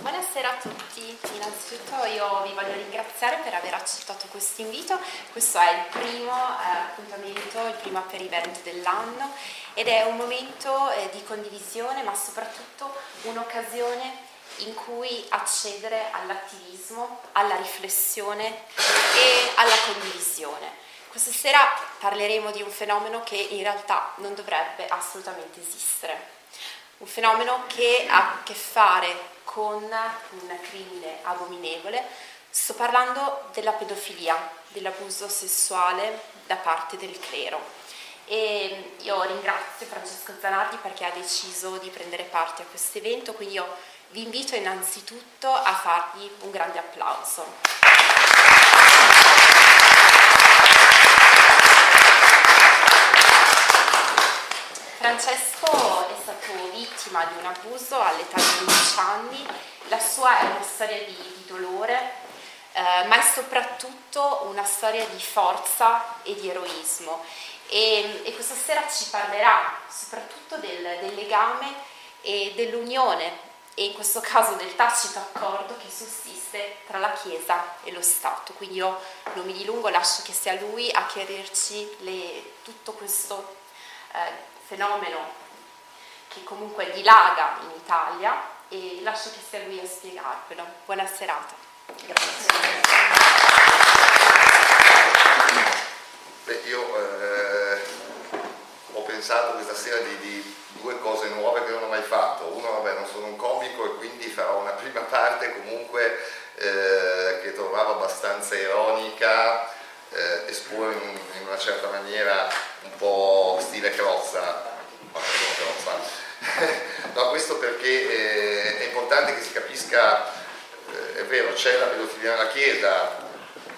Buonasera a tutti, innanzitutto io vi voglio ringraziare per aver accettato questo invito, questo è il primo eh, appuntamento, il primo Upper Event dell'anno ed è un momento eh, di condivisione ma soprattutto un'occasione in cui accedere all'attivismo, alla riflessione e alla condivisione. Questa sera parleremo di un fenomeno che in realtà non dovrebbe assolutamente esistere, un fenomeno che ha a che fare con un crimine abominevole. Sto parlando della pedofilia, dell'abuso sessuale da parte del clero. E io ringrazio Francesco Zanardi perché ha deciso di prendere parte a questo evento, quindi io vi invito innanzitutto a fargli un grande applauso. Francesco stato vittima di un abuso all'età di 11 anni, la sua è una storia di, di dolore, eh, ma è soprattutto una storia di forza e di eroismo. E, e questa sera ci parlerà soprattutto del, del legame e dell'unione e in questo caso del tacito accordo che sussiste tra la Chiesa e lo Stato. Quindi io non mi dilungo, lascio che sia lui a chiarirci le, tutto questo eh, fenomeno che comunque dilaga in Italia e lascio che sia lui a spiegarvelo. Buona serata. Grazie. Beh, io eh, ho pensato questa sera di, di, due cose nuove che non ho mai fatto. Uno, vabbè, non sono un comico e quindi farò una prima parte comunque eh, che trovavo abbastanza ironica, eh, esporre in, in una certa maniera un po' stile Crozza, no, questo perché eh, è importante che si capisca, eh, è vero, c'è la pedofilia nella Chiesa,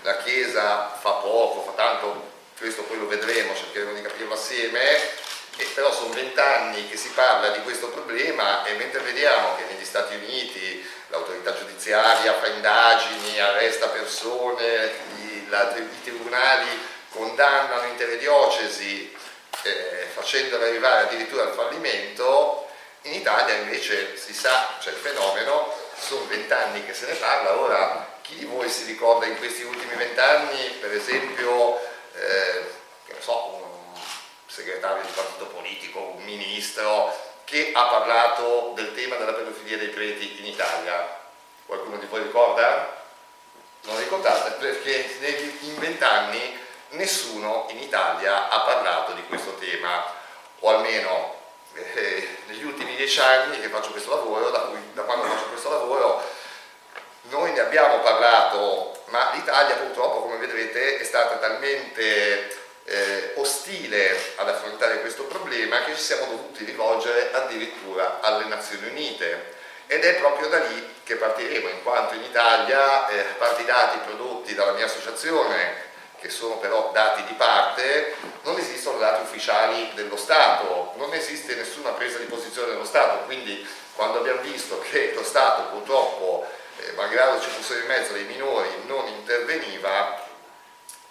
la Chiesa fa poco, fa tanto, questo poi lo vedremo, cercheremo di capirlo assieme, e però sono vent'anni che si parla di questo problema e mentre vediamo che negli Stati Uniti l'autorità giudiziaria fa indagini, arresta persone, i, la, i tribunali condannano intere diocesi eh, facendole arrivare addirittura al fallimento, in Italia invece si sa, c'è il fenomeno, sono vent'anni che se ne parla, ora chi di voi si ricorda in questi ultimi vent'anni, per esempio, eh, so, un segretario di partito politico, un ministro, che ha parlato del tema della pedofilia dei preti in Italia? Qualcuno di voi ricorda? Non ricordate perché in vent'anni nessuno in Italia ha parlato di questo tema, o almeno eh, negli ultimi dieci anni che faccio questo lavoro, da, cui, da quando faccio questo lavoro, noi ne abbiamo parlato, ma l'Italia purtroppo, come vedrete, è stata talmente eh, ostile ad affrontare questo problema che ci siamo dovuti rivolgere addirittura alle Nazioni Unite. Ed è proprio da lì che partiremo, in quanto in Italia, eh, a parte i dati prodotti dalla mia associazione, che sono però dati di parte, non esistono dati ufficiali dello Stato, non esiste nessuna presa di posizione dello Stato, quindi quando abbiamo visto che lo Stato purtroppo, eh, malgrado ci fossero in mezzo dei minori, non interveniva,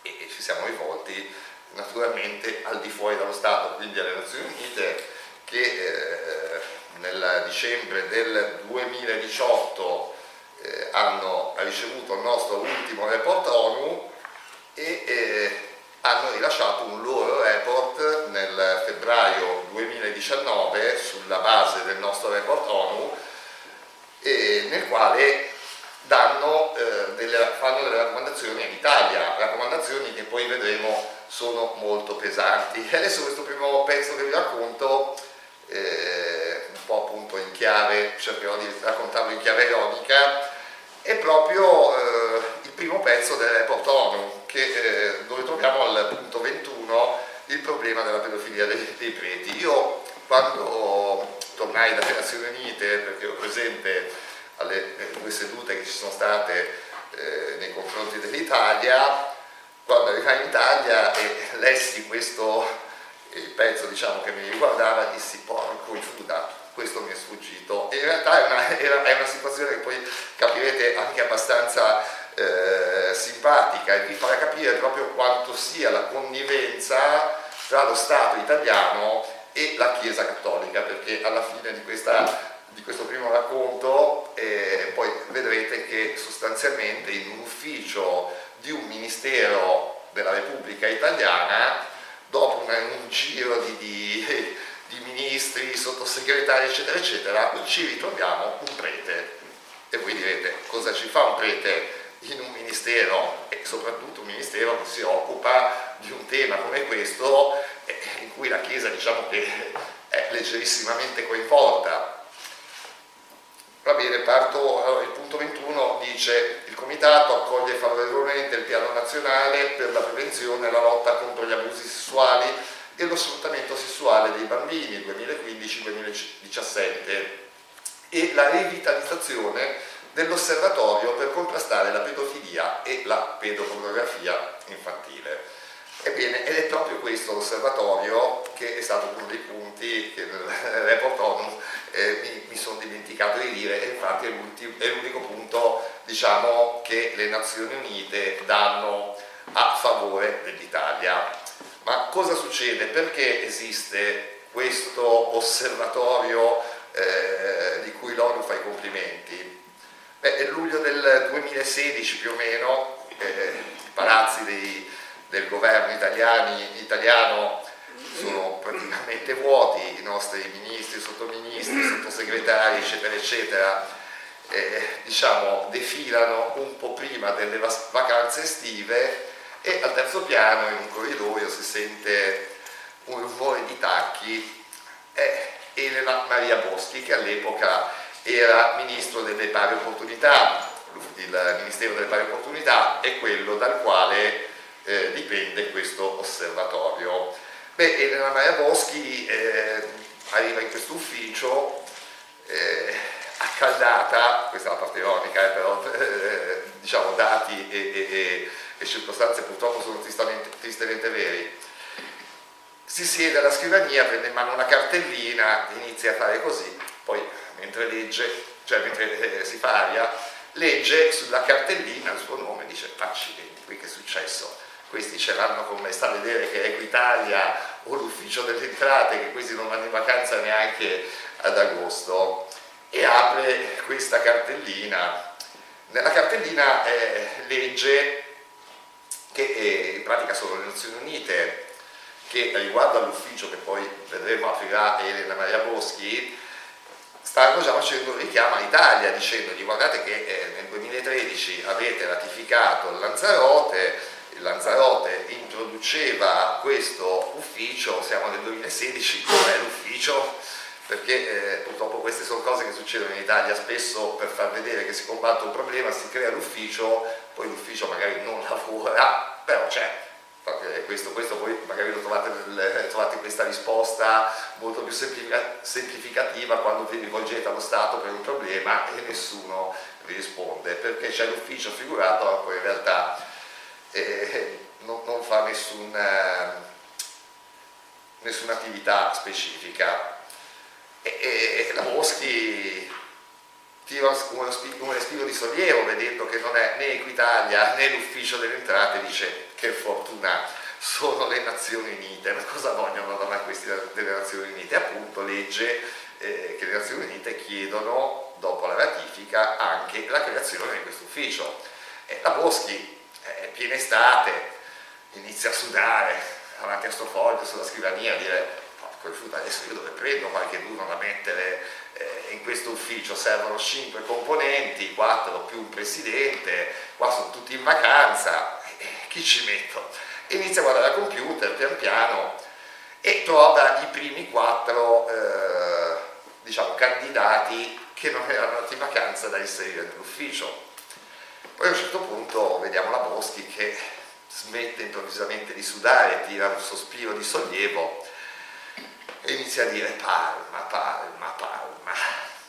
e ci siamo rivolti naturalmente al di fuori dallo Stato, quindi alle Nazioni Unite, che eh, nel dicembre del 2018 eh, hanno ricevuto il nostro ultimo report ONU e eh, hanno rilasciato un loro report nel febbraio 2019 sulla base del nostro report ONU eh, nel quale danno, eh, delle, fanno delle raccomandazioni all'Italia, raccomandazioni che poi vedremo sono molto pesanti. E adesso questo primo pezzo che vi racconto, eh, un po' appunto in chiave, cercherò di raccontarlo in chiave ironica, è proprio eh, il primo pezzo del report ONU che, eh, dove troviamo al punto 21 il problema della pedofilia dei, dei preti. Io quando tornai dalle Nazioni Unite, perché ero presente alle eh, due sedute che ci sono state eh, nei confronti dell'Italia, quando arrivai in Italia e lessi questo il pezzo diciamo, che mi riguardava, dissi porco in fuda, questo mi è sfuggito. E in realtà è una, è una situazione che poi capirete anche abbastanza eh, simpatica e vi farà capire proprio quanto sia la connivenza tra lo Stato italiano e la Chiesa cattolica, perché alla fine di, questa, di questo primo racconto, eh, poi vedrete che sostanzialmente in un ufficio di un ministero della Repubblica Italiana, dopo un, un giro di, di, di ministri, sottosegretari, eccetera, eccetera, ci ritroviamo un prete. E voi direte, cosa ci fa un prete in un ministero e soprattutto un ministero che si occupa di un tema come questo eh, in cui la Chiesa diciamo che è leggerissimamente coinvolta. Va bene, parto, allora, il punto 21 dice il Comitato accoglie favorevolmente il piano nazionale per la prevenzione e la lotta contro gli abusi sessuali e lo sfruttamento sessuale dei bambini 2015-2017 e la rivitalizzazione dell'osservatorio per contrastare la pedofilia e la pedopornografia infantile. Ebbene, ed è proprio questo l'osservatorio che è stato uno dei punti che nel report ONU eh, mi, mi sono dimenticato di dire, e infatti è l'unico punto diciamo, che le Nazioni Unite danno a favore dell'Italia. Ma cosa succede? Perché esiste questo osservatorio eh, di cui l'ONU fa i complimenti? Beh, è luglio del 2016 più o meno, eh, i palazzi dei, del governo italiani, italiano sono praticamente vuoti, i nostri ministri, sottoministri, sottosegretari, eccetera, eccetera, eh, diciamo, defilano un po' prima delle vacanze estive e al terzo piano in un corridoio si sente un rumore di tacchi e Elena Maria Boschi che all'epoca era ministro delle pari opportunità, il Ministero delle pari opportunità è quello dal quale eh, dipende questo osservatorio. Beh, Elena Maria Boschi eh, arriva in questo ufficio eh, accaldata, questa è la parte ironica, eh, però eh, diciamo dati e, e, e, circostanze purtroppo sono tristemente, veri. Si siede alla scrivania, prende in mano una cartellina, inizia a fare così, poi mentre legge, cioè mentre eh, si fa aria, legge sulla cartellina il suo nome dice accidenti, qui che è successo? Questi ce l'hanno con me, sta a vedere che è Equitalia o l'ufficio delle entrate, che questi non vanno in vacanza neanche ad agosto. E apre questa cartellina. Nella cartellina eh, legge che eh, in pratica sono le Nazioni Unite che riguardo all'ufficio che poi vedremo aprirà Elena Maria Boschi, stanno già facendo un richiamo all'Italia dicendogli guardate che eh, nel 2013 avete ratificato il Lanzarote, il Lanzarote introduceva questo ufficio, siamo nel 2016, dov'è l'ufficio? Perché eh, purtroppo queste sono cose che succedono in Italia, spesso per far vedere che si combatte un problema si crea l'ufficio, poi l'ufficio magari non lavora, però c'è. Questo, questo voi magari lo trovate, nel, trovate questa risposta molto più semplificativa quando vi rivolgete allo Stato per un problema e nessuno vi risponde, perché c'è l'ufficio figurato, ma poi in realtà eh, non, non, fa nessun, eh, nessuna attività specifica. E, e la Boschi tira uno respiro di sollievo vedendo che non è né Equitalia né l'ufficio delle entrate, dice che fortuna sono le Nazioni Unite, ma cosa vogliono da questi delle Nazioni Unite? Appunto legge eh, che le Nazioni Unite chiedono dopo la ratifica anche la creazione di questo ufficio. E la Boschi, eh, piena estate, inizia a sudare davanti a sto foglio sulla scrivania, a dire adesso io dove prendo qualche duro da mettere eh, in questo ufficio servono 5 componenti, 4 più un presidente, qua sono tutti in vacanza, eh, chi ci metto? Inizia a guardare al computer pian piano e trova i primi 4 eh, diciamo, candidati che non erano andati in vacanza da inserire nell'ufficio. Poi a un certo punto vediamo la Boschi che smette improvvisamente di sudare, tira un sospiro di sollievo e inizia a dire Palma, Palma, Palma,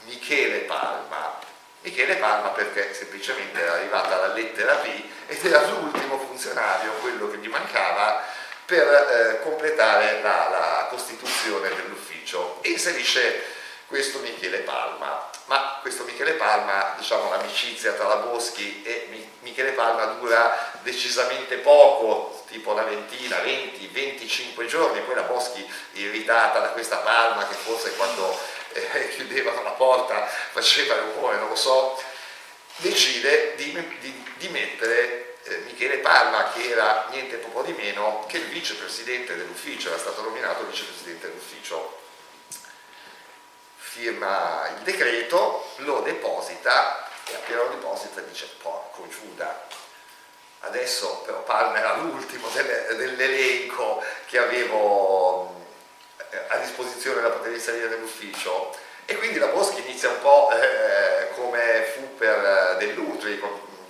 Michele Palma. Michele Palma perché semplicemente era arrivata la lettera P ed era l'ultimo funzionario, quello che gli mancava per eh, completare la, la costituzione dell'ufficio e inserisce questo Michele Palma. Ma questo Michele Palma, diciamo l'amicizia tra la Boschi e Michele Palma dura decisamente poco, tipo una ventina, 20, 25 giorni, poi la Boschi irritata da questa Palma che forse quando eh, chiudevano la porta faceva rumore, non lo so, decide di, di, di mettere eh, Michele Palma, che era niente poco di meno che il vicepresidente dell'ufficio, era stato nominato vicepresidente dell'ufficio. Firma il decreto, lo deposita e appena lo deposita dice porco Giuda, adesso però Palma era l'ultimo dell'elenco che avevo eh, a disposizione da poter inserire nell'ufficio. E quindi la Boschi inizia un po' eh, come fu per eh, Dell'Utri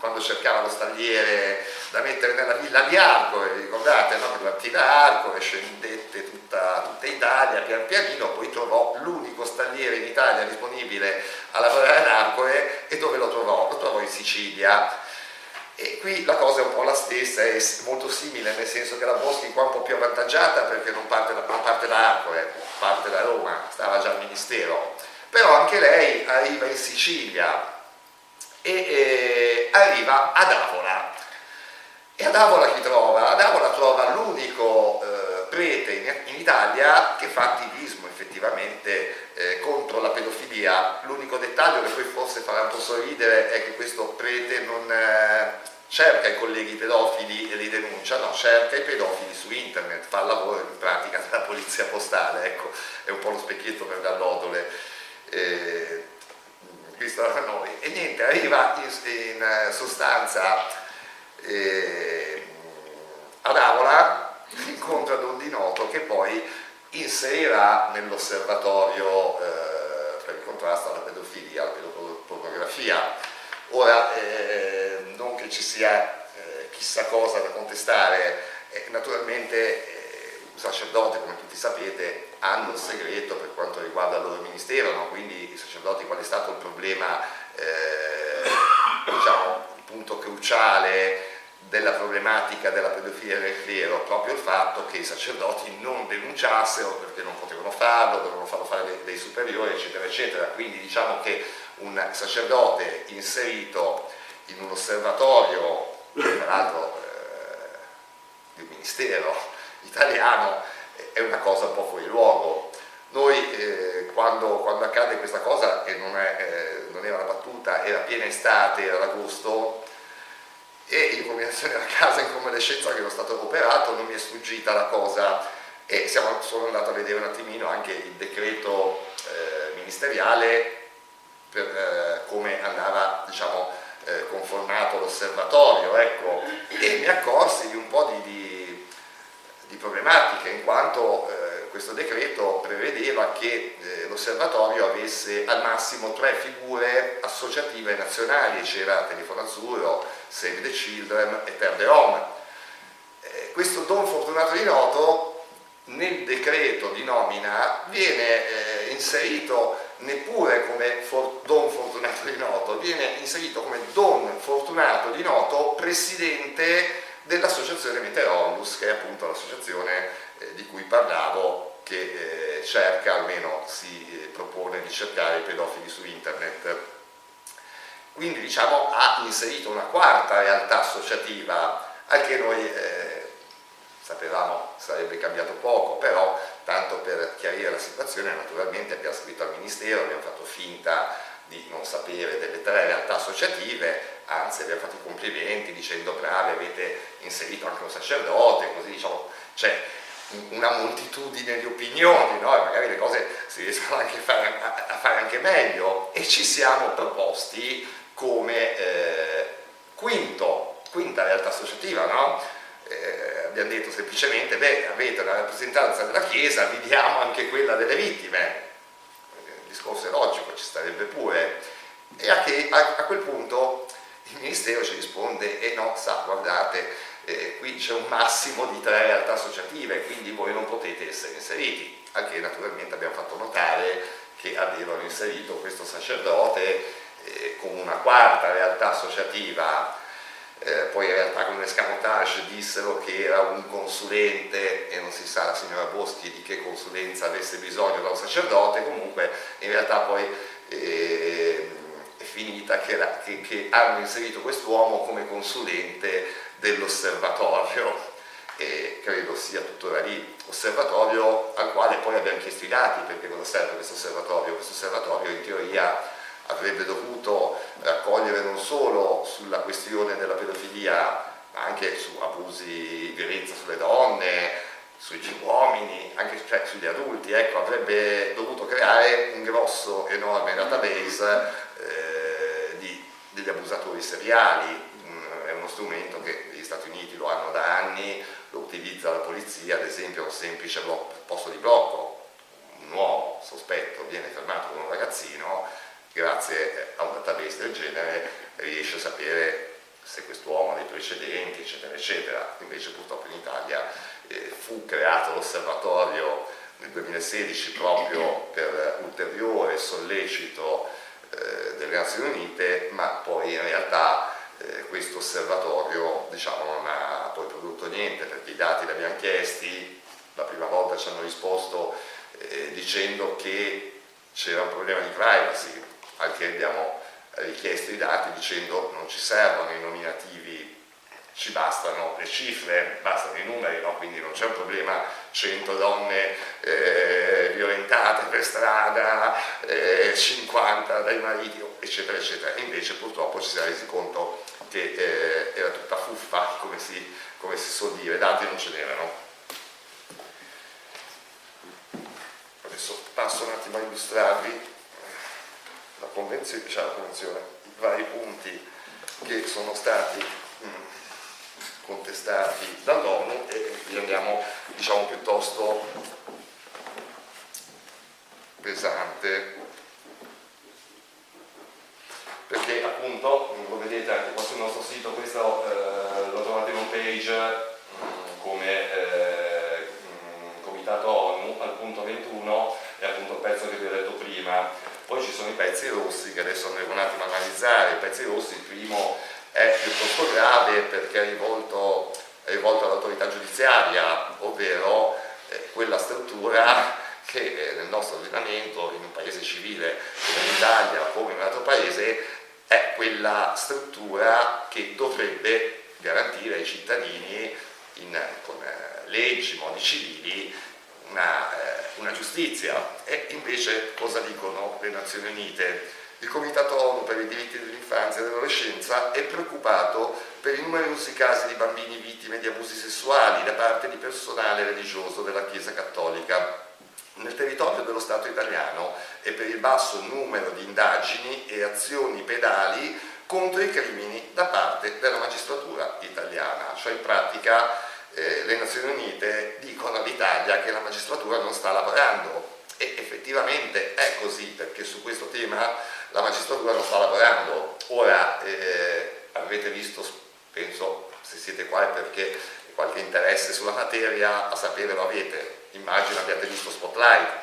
quando cercava lo stagliere da mettere nella villa di Arcore, ricordate, no? partì da Arcore, scendette tutta, tutta Italia pian pianino, poi trovò l'unico stagliere in Italia disponibile a lavorare ad Arcore e dove lo trovò? Lo trovò in Sicilia e qui la cosa è un po' la stessa, è molto simile, nel senso che la Boschi qua è un po' più avvantaggiata perché non parte da, non parte da Arcore, parte da Roma, stava già al Ministero, però anche lei arriva in Sicilia e eh, arriva ad Avola. E ad Avola chi trova? Ad Avola trova l'unico eh, prete in, in, Italia che fa attivismo effettivamente eh, contro la pedofilia. L'unico dettaglio che poi forse farà un po' sorridere è che questo prete non eh, cerca i colleghi pedofili e li denuncia, no, cerca i pedofili su internet, fa il lavoro in pratica della polizia postale, ecco, è un po' lo specchietto per Gallodole eh, visto da noi. E niente, arriva in, in sostanza eh, ad Avola, incontra Don Di Noto che poi inserirà nell'osservatorio eh, per il contrasto alla pedofilia, alla pedopornografia. Ora, eh, non che ci sia eh, chissà cosa da contestare, eh, naturalmente un sacerdote, come tutti sapete, hanno il segreto per quanto riguarda il loro ministero, no? quindi i sacerdoti qual è stato il problema, eh, diciamo, il punto cruciale della problematica della pedofilia nel clero, proprio il fatto che i sacerdoti non denunciassero perché non potevano farlo, dovevano farlo fare dei, dei superiori, eccetera, eccetera. Quindi diciamo che un sacerdote inserito in un osservatorio, peraltro eh, di un ministero italiano, è una cosa un po' fuori luogo. Noi eh, quando, quando, accade questa cosa, e non, è, eh, non, era una battuta, era piena estate, era agosto, e in combinazione alla casa in convalescenza che ero stato operato non mi è sfuggita la cosa e siamo, sono andato a vedere un attimino anche il decreto eh, ministeriale per eh, come andava diciamo, eh, conformato l'osservatorio ecco, e mi accorsi di un po' di, di di problematiche in quanto eh, questo decreto prevedeva che eh, l'osservatorio avesse al massimo tre figure associative nazionali, c'era Telefono Azzurro, Save the Children e Terre de Home. Eh, questo Don Fortunato di Noto nel decreto di nomina viene eh, inserito neppure come for Don Fortunato di Noto, viene inserito come Don Fortunato di Noto, presidente dell'associazione Meteorolus, che è appunto l'associazione eh, di cui parlavo, che eh, cerca, almeno si eh, propone di cercare i pedofili su internet. Quindi diciamo ha inserito una quarta realtà associativa, anche noi eh, sapevamo sarebbe cambiato poco, però tanto per chiarire la situazione naturalmente abbiamo scritto al Ministero, abbiamo fatto finta di non sapere delle tre realtà associative, anzi abbiamo fatto complimenti dicendo bravi avete inserito anche un sacerdote, così diciamo c'è una moltitudine di opinioni, no? e magari le cose si riescono anche a fare, a fare anche meglio e ci siamo proposti come eh, quinto, quinta realtà associativa, no? eh, abbiamo detto semplicemente, beh, avete la rappresentanza della Chiesa, vediamo anche quella delle vittime. Discorso è logico, ci starebbe pure. E a, che, a, a quel punto il Ministero ci risponde, e eh no, sa, guardate, eh, qui c'è un massimo di tre realtà associative, quindi voi non potete essere inseriti. Anche naturalmente abbiamo fatto notare che avevano inserito questo sacerdote eh, come una quarta realtà associativa eh, poi in realtà con un escamotage dissero che era un consulente e non si sa la signora Boschi di che consulenza avesse bisogno da un sacerdote, comunque in realtà poi eh, è finita che, era, che, che hanno inserito quest'uomo come consulente dell'osservatorio e credo sia tuttora lì, osservatorio al quale poi abbiamo chiesto i dati perché cosa serve questo osservatorio? Questo osservatorio in teoria avrebbe dovuto raccogliere non solo sulla questione della pedofilia, ma anche su abusi, violenza sulle donne, sui uomini, anche cioè, sugli adulti, ecco, avrebbe dovuto creare un grosso, enorme database eh, di, degli abusatori seriali. Mm, è uno strumento che gli Stati Uniti lo hanno da anni, lo utilizza la polizia, ad esempio un semplice posto di blocco, un uomo sospetto viene fermato con un ragazzino, grazie a un database del genere riesce a sapere se quest'uomo ha dei precedenti, eccetera, eccetera. Invece purtroppo in Italia eh, fu creato l'osservatorio nel 2016 proprio per ulteriore sollecito eh, delle Nazioni Unite, ma poi in realtà eh, questo osservatorio diciamo, non ha poi prodotto niente perché i dati li abbiamo chiesti, la prima volta ci hanno risposto eh, dicendo che c'era un problema di privacy, al che abbiamo richiesto i dati dicendo non ci servono i nominativi, ci bastano le cifre, bastano i numeri, no? quindi non c'è un problema 100 donne eh, violentate per strada, eh, 50 dai mariti, eccetera, eccetera. invece purtroppo ci si è resi conto che eh, era tutta fuffa, come si, come si suol dire, dati non ce n'erano. Adesso passo un attimo a illustrarvi la convenzione, cioè la convenzione, i vari punti che sono stati mm, contestati dall'ONU e li andiamo diciamo piuttosto pesante. Perché appunto lo vedete anche qua sul nostro sito questo eh, lo trovate in home page mm, come eh, mm, comitato ONU al punto 21 è appunto il pezzo che vi ho detto prima. Poi ci sono i pezzi rossi che adesso andremo un attimo a analizzare, i pezzi rossi, il primo è piuttosto grave perché è rivolto, è rivolto all'autorità giudiziaria, ovvero eh, quella struttura che eh, nel nostro ordinamento, in un paese civile come l'Italia o come in un altro paese, è quella struttura che dovrebbe garantire ai cittadini in, con eh, leggi, modi civili, una, eh, una giustizia. E invece cosa dicono le Nazioni Unite? Il Comitato ONU per i diritti dell'infanzia e dell'adolescenza è preoccupato per i numerosi casi di bambini vittime di abusi sessuali da parte di personale religioso della Chiesa Cattolica nel territorio dello Stato italiano e per il basso numero di indagini e azioni pedali contro i crimini da parte della magistratura italiana, cioè in pratica eh, le Nazioni Unite dicono all'Italia che la magistratura non sta lavorando e effettivamente è così perché su questo tema la magistratura non sta lavorando. Ora eh, avete visto, penso se siete qua è perché qualche interesse sulla materia, a sapere lo avete, immagino abbiate visto Spotlight,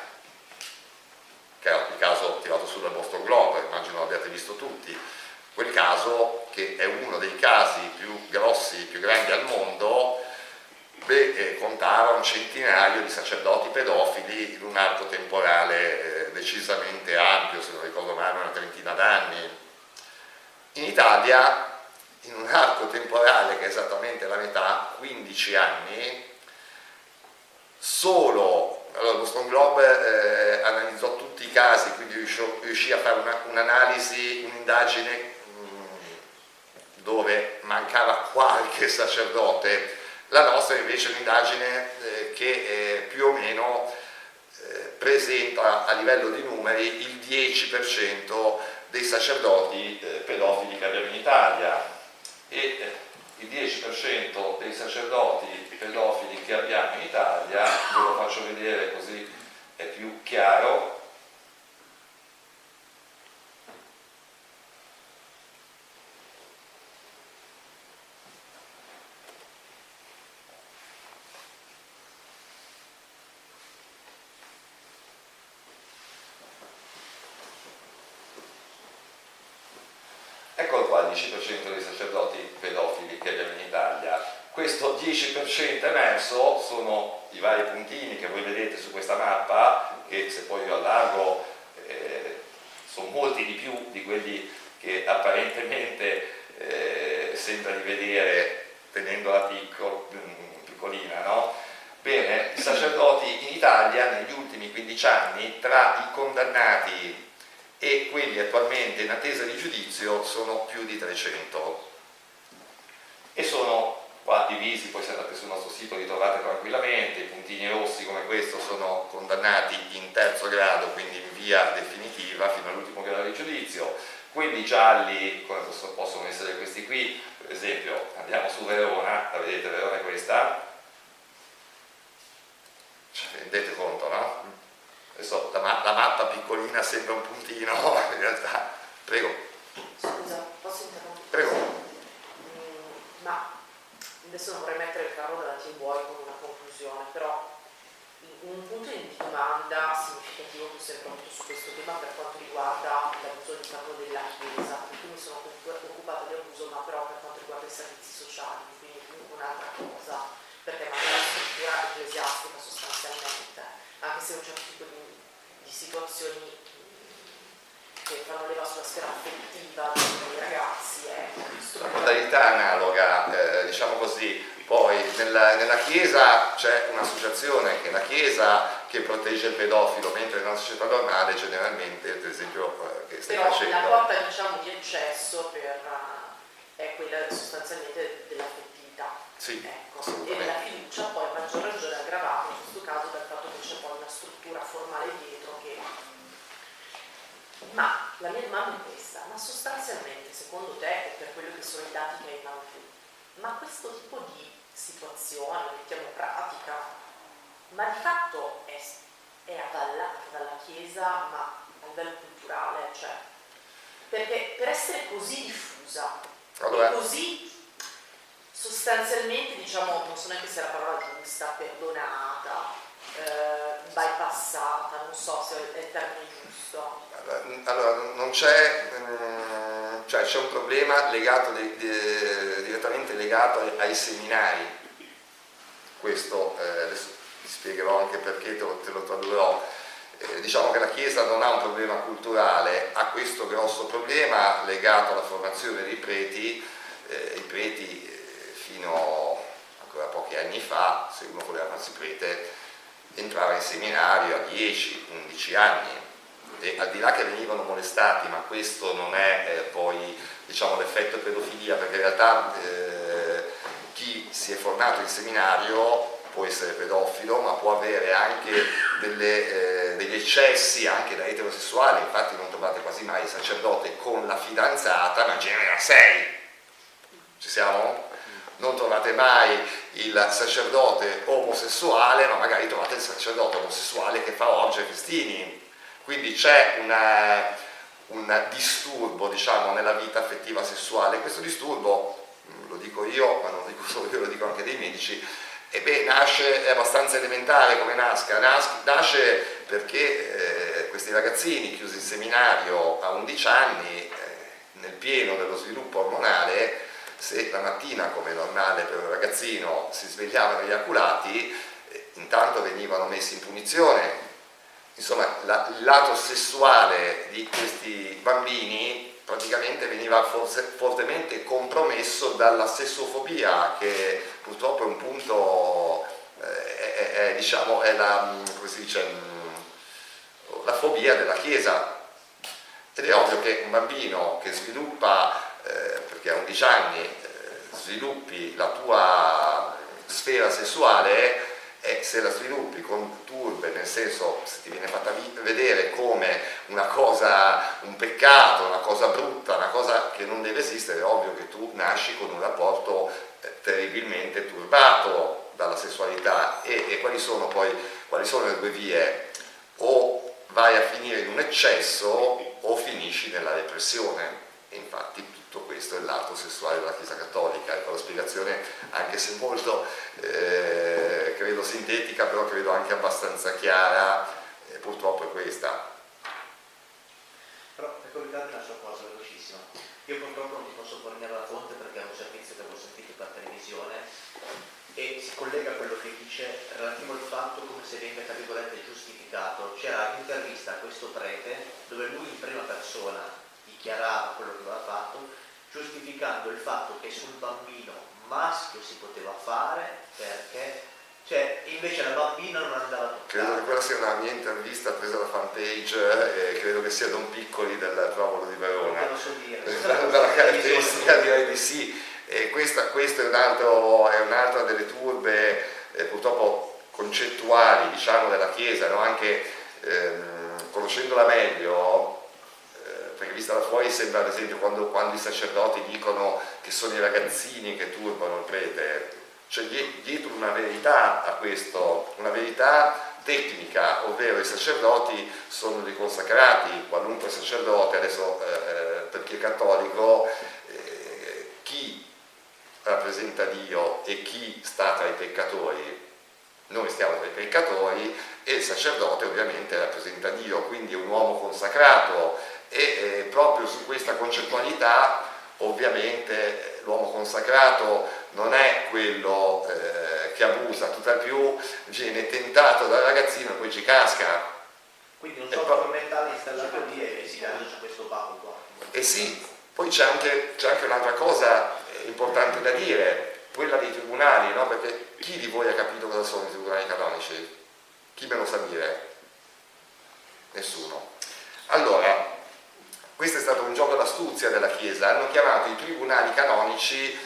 che è il caso tirato sul Boston Globe, immagino l'abbiate visto tutti. Quel caso, che è uno dei casi più grossi, più grandi al mondo, beh, eh, contava un centinaio di sacerdoti pedofili in un arco temporale eh, decisamente ampio, se non ricordo male una trentina d'anni. In Italia, in un arco temporale che è esattamente la metà, 15 anni, solo allora, Boston Globe eh, analizzò tutti i casi, quindi riuscì, riuscì a fare una, un'analisi, un'indagine mh, mm, dove mancava qualche sacerdote la nostra invece è un'indagine eh, che eh, più o meno eh, presenta a livello di numeri il 10% dei sacerdoti eh, pedofili che abbiamo in Italia e il 10% dei sacerdoti pedofili che abbiamo in Italia, ve lo faccio vedere così è più chiaro, qua il 10% dei sacerdoti pedofili che abbiamo in Italia. Questo 10% emerso sono i vari puntini che voi vedete su questa mappa, che se poi io allargo eh, sono molti di più di quelli che apparentemente eh, sembra di vedere tenendola piccolo, mm, piccolina, no? Bene, i sacerdoti in Italia negli ultimi 15 anni tra i condannati e quelli attualmente in attesa di giudizio sono più di 300 e sono qua divisi, poi se andate sul nostro sito li trovate tranquillamente, i puntini rossi come questo sono condannati in terzo grado, quindi in via definitiva fino all'ultimo grado di giudizio, quelli gialli, come possono essere questi qui, per esempio andiamo su Verona, la vedete Verona è questa, cioè, rendete conto no? Adesso la, la mappa piccolina sembra un puntino, in realtà, prego. Scusa, posso interrompere? Prego. Mm, ma adesso non vorrei mettere il carro davanti ai buoi con una conclusione, però un punto di domanda significativo che ho sempre avuto su questo tema per quanto riguarda l'abuso di capo della Chiesa, perché mi sono occupata di abuso, ma però per quanto riguarda i servizi sociali, quindi comunque un'altra cosa, perché magari la struttura ecclesiastica sostanzialmente, anche se un certo tipo di, di situazioni che fanno leva sulla sfera affettiva dei ragazzi è una modalità analoga, eh, diciamo così, poi nella, nella Chiesa c'è un'associazione che è la Chiesa che protegge il pedofilo, mentre nella società normale generalmente, per esempio, eh, che stai Però facendo... la porta diciamo, di accesso per, uh, è quella sostanzialmente dell'affettività. Sì, ecco. E la fiducia poi a maggior ragione aggravata in questo caso dal fatto che c'è poi una struttura formale dietro che... Ma la mia domanda è questa, ma sostanzialmente secondo te per quello che sono i dati che hai in mano ma questo tipo di situazione, mettiamo pratica, ma di fatto è, è avallata dalla Chiesa ma a livello culturale, cioè, perché per essere così diffusa allora. così sostanzialmente, diciamo, non so neanche se la parola giusta, perdonata, eh, bypassata, non so se è il termine giusto. Allora, non c'è, mm, cioè c'è un problema legato di, di, direttamente legato ai, ai seminari. Questo eh, adesso ti spiegherò anche perché te lo, te lo tradurrò. Eh, diciamo che la Chiesa non ha un problema culturale, ha questo grosso problema legato alla formazione dei preti. Eh, I preti eh, fino ancora pochi anni fa, se uno voleva farsi prete, entrava in seminario a 10-11 anni e al di là che venivano molestati, ma questo non è eh, poi diciamo, l'effetto pedofilia, perché in realtà eh, chi si è formato in seminario può essere pedofilo, ma può avere anche delle, eh, degli eccessi anche da eterosessuale, infatti non trovate quasi mai il sacerdote con la fidanzata, ma genera 6. Ci siamo? Non trovate mai il sacerdote omosessuale, ma magari trovate il sacerdote omosessuale che fa orge e festini quindi c'è un disturbo diciamo, nella vita affettiva sessuale. Questo disturbo, mm, lo dico io, ma non lo dico solo io, lo dico anche dei medici, e beh, nasce, è abbastanza elementare come nasca, nasce perché eh, questi ragazzini chiusi in seminario a 11 anni, eh, nel pieno dello sviluppo ormonale, se la mattina, come è normale per un ragazzino, si svegliavano eiaculati, eh, intanto venivano messi in punizione, insomma la, il lato sessuale di questi bambini praticamente veniva forse, fortemente compromesso dalla sessofobia che purtroppo è un punto, eh, è, è, diciamo, è la, dice, mm, la, fobia della Chiesa. Ed è ovvio che un bambino che sviluppa, eh, perché a 11 anni eh, sviluppi la tua sfera sessuale e se la sviluppi con turbe, nel senso se ti viene fatta vedere come una cosa, un peccato, una cosa brutta, una cosa che non deve esistere, è ovvio che tu nasci con un rapporto eh, terribilmente turbato dalla sessualità e, e quali sono poi quali sono le due vie? O vai a finire in un eccesso o finisci nella depressione. E infatti tutto questo è l'atto sessuale della Chiesa Cattolica, ecco la spiegazione anche se molto eh, credo sintetica, però credo anche abbastanza chiara, eh, purtroppo è questa. Però per collegarmi una sua cosa velocissima, io purtroppo non ti posso fornire la fonte perché è un servizio che avevo sentito per televisione e si collega a quello che dice relativo al fatto come se venga tra virgolette giustificato. C'era un'intervista a questo prete dove lui in prima persona dichiarava quello che aveva fatto, giustificando il fatto che sul bambino maschio si poteva fare perché Cioè, invece la bambina non andava toccata. Credo che quella sia una mia intervista presa da fanpage, eh, credo che sia Don Piccoli del Provolo di Verona. Non lo so dire. Dalla caratteristica direi di sì. E questa, questo è, un altro, è un'altra delle turbe eh, purtroppo concettuali diciamo, della Chiesa, no? anche ehm, conoscendola meglio, perché vista da fuori sembra ad esempio quando, quando i sacerdoti dicono che sono i ragazzini che turbano il prete, c'è dietro una verità a questo, una verità tecnica, ovvero i sacerdoti sono dei consacrati, qualunque sacerdote, adesso eh, eh per chi è cattolico, eh, chi rappresenta Dio e chi sta tra i peccatori. Noi stiamo tra i peccatori e il sacerdote ovviamente rappresenta Dio, quindi è un uomo consacrato e eh, proprio su questa concettualità ovviamente l'uomo consacrato non è quello eh, che abusa, tutt'al più viene tentato dal ragazzino e poi ci casca. Quindi un software mentale installato lì e si basa su questo baco qua. Eh sì, poi c'è anche, c'è anche un'altra cosa importante da dire, quella dei tribunali, no? perché chi di voi ha capito cosa sono i tribunali canonici? Chi me lo sa dire? Nessuno. Allora, questo è stato un gioco d'astuzia della Chiesa, hanno chiamato i tribunali canonici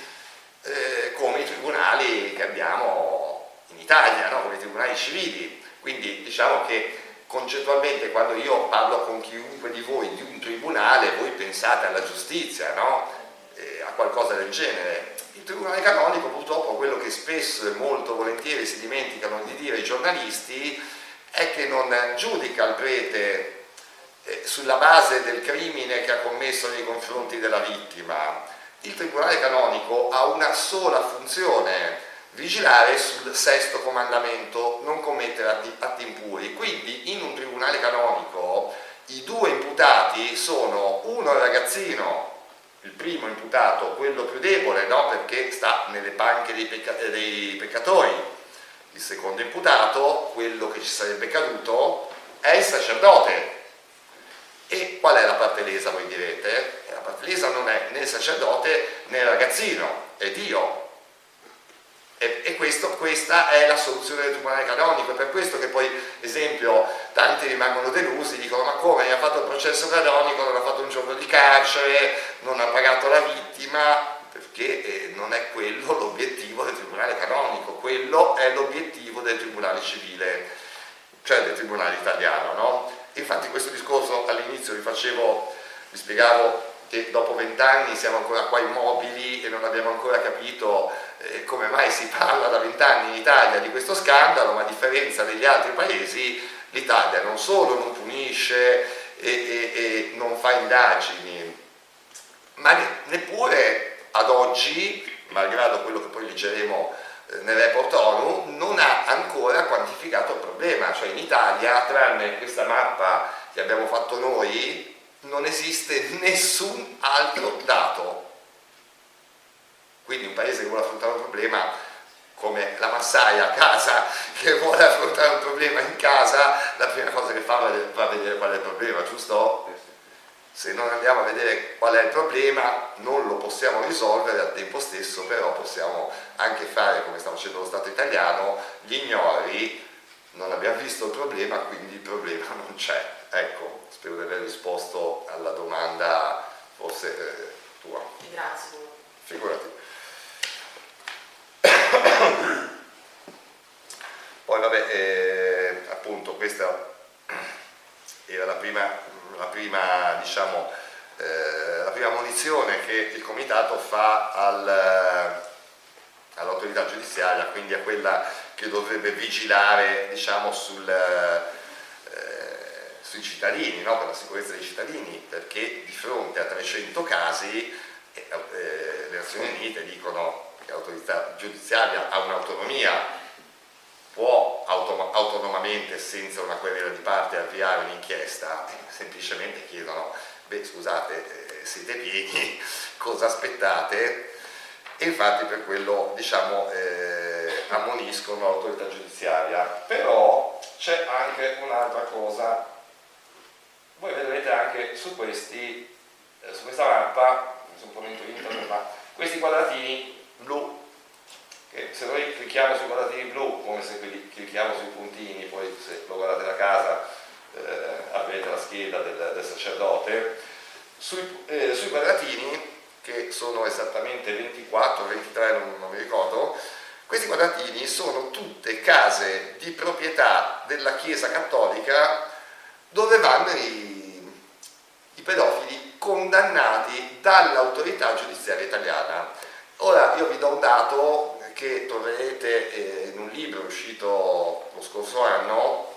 eh, come i tribunali che abbiamo in Italia, no? come i tribunali civili. Quindi diciamo che concettualmente quando io parlo con chiunque di voi di un tribunale, voi pensate alla giustizia, no? eh, a qualcosa del genere. Il tribunale canonico purtroppo quello che spesso e molto volentieri si dimenticano di dire i giornalisti è che non giudica il prete sulla base del crimine che ha commesso nei confronti della vittima. Il Tribunale canonico ha una sola funzione, vigilare sul sesto comandamento, non commettere atti, impuri. Quindi in un tribunale canonico i due imputati sono uno ragazzino, il primo imputato, quello più debole, no? perché sta nelle panche dei, pecca- dei peccatori, il secondo imputato, quello che ci sarebbe caduto, è il sacerdote, e qual è la parte lesa, voi direte? La parte lesa non è né il sacerdote né il ragazzino, è Dio. E, e questo, questa è la soluzione del tribunale canonico, è per questo che poi, esempio, tanti rimangono delusi, dicono ma come, ha fatto il processo canonico, non ha fatto un giorno di carcere, non ha pagato la vittima, perché eh, non è quello l'obiettivo del tribunale canonico, quello è l'obiettivo del tribunale civile, cioè del tribunale italiano, no? Infatti questo discorso all'inizio vi facevo, vi spiegavo che dopo vent'anni siamo ancora qua immobili e non abbiamo ancora capito eh, come mai si parla da vent'anni in Italia di questo scandalo, ma a differenza degli altri paesi l'Italia non solo non punisce e, e, e non fa indagini, ma ne, neppure ad oggi, malgrado quello che poi leggeremo nel report ONU non ha ancora quantificato il problema, cioè in Italia, tranne questa mappa che abbiamo fatto noi, non esiste nessun altro dato. Quindi un paese che vuole affrontare un problema come la massaia a casa che vuole affrontare un problema in casa, la prima cosa che fa va a vedere qual è il problema, giusto? Se non andiamo a vedere qual è il problema non lo possiamo risolvere, al tempo stesso però possiamo anche fare, come sta facendo lo Stato italiano, gli ignori, non abbiamo visto il problema, quindi il problema non c'è. Ecco, spero di aver risposto alla domanda forse eh, tua. Grazie. Figurati. Poi vabbè, eh, appunto questa era la prima la prima, diciamo, eh, la prima munizione che il Comitato fa al, eh, all'autorità giudiziaria, quindi a quella che dovrebbe vigilare diciamo, sul, eh, sui cittadini, no? per la sicurezza dei cittadini, perché di fronte a 300 casi eh, eh, le Nazioni Unite dicono che l'autorità giudiziaria ha un'autonomia autom- autonomamente, senza una querela di parte, avviare un'inchiesta, semplicemente chiedono, beh scusate, eh, siete pieni, cosa aspettate? E infatti per quello diciamo, eh, ammoniscono l'autorità giudiziaria. Però c'è anche un'altra cosa, voi vedrete anche su, questi, eh, su questa mappa, su un momento internet, ma questi quadratini blu che se noi clicchiamo sui quadratini blu come se clicchiamo sui puntini, poi se lo guardate da casa eh, avete la scheda del, del sacerdote, sui, eh, sui, quadratini che sono esattamente 24, 23, non, non mi ricordo, questi quadratini sono tutte case di proprietà della Chiesa Cattolica dove vanno i, i pedofili condannati dall'autorità giudiziaria italiana. Ora io vi do un dato che troverete eh, in un libro uscito lo scorso anno,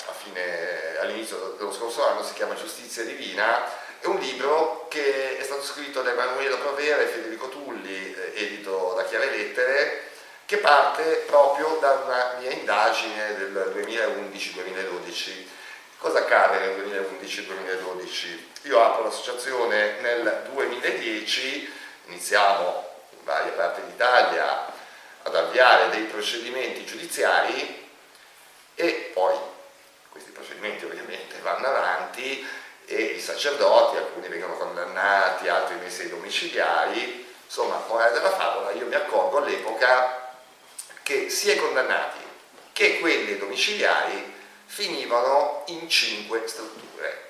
all'inizio dello scorso anno, si chiama Giustizia Divina, è un libro che è stato scritto da Emanuele Provera e Federico Tulli, eh, edito da Chiare Lettere, che parte proprio da una mia indagine del 2011-2012. Cosa accade nel 2011-2012? Io apro l'associazione nel 2010, iniziamo in varie parti d'Italia ad avviare dei procedimenti giudiziari e poi questi procedimenti ovviamente vanno avanti e i sacerdoti, alcuni vengono condannati, altri messi ai domiciliari, insomma, morale della favola, io mi accorgo all'epoca che sia i condannati che quelli domiciliari finivano in cinque strutture.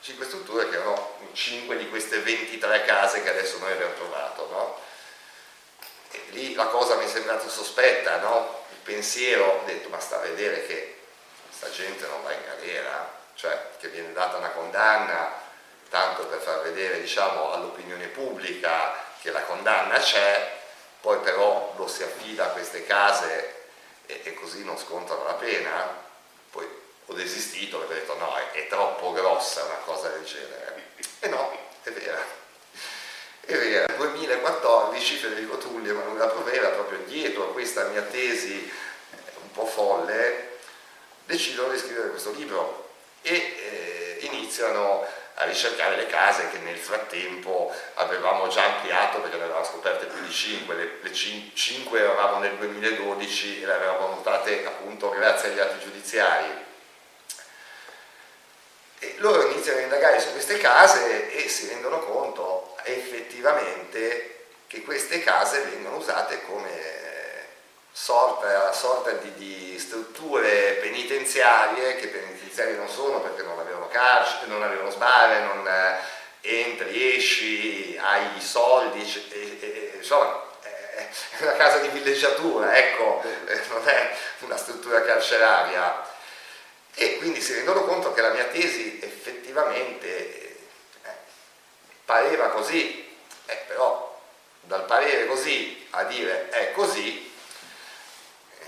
Cinque strutture che erano in cinque di queste 23 case che adesso noi abbiamo trovato. No? E lì la cosa mi è sembrata sospetta, no? il pensiero, ho detto ma sta a vedere che questa gente non va in galera, cioè che viene data una condanna tanto per far vedere diciamo, all'opinione pubblica che la condanna c'è, poi però lo si affida a queste case e, e così non scontano la pena, poi ho desistito perché ho detto no, è, è troppo grossa una cosa del genere. E no, è vera. È vera, nel 2014 Federico Tulli e Manuela Provera, proprio dietro a questa mia tesi un po' folle, decidono di scrivere questo libro e eh, iniziano a ricercare le case che nel frattempo avevamo già ampliato perché ne avevamo scoperte più di 5, le, le 5 eravamo nel 2012 e le avevamo notate appunto grazie agli atti giudiziari. E loro iniziano a indagare su queste case e si rendono conto effettivamente che queste case vengono usate come sorta, sorta di, di, strutture penitenziarie che penitenziarie non sono perché non avevano carcere, non avevano sbarre, non eh, entri, esci, hai i soldi, insomma è una casa di villeggiatura, ecco, eh, non è una struttura carceraria. E quindi si rendono conto che la mia tesi effettivamente pareva così, eh, però dal parere così a dire è così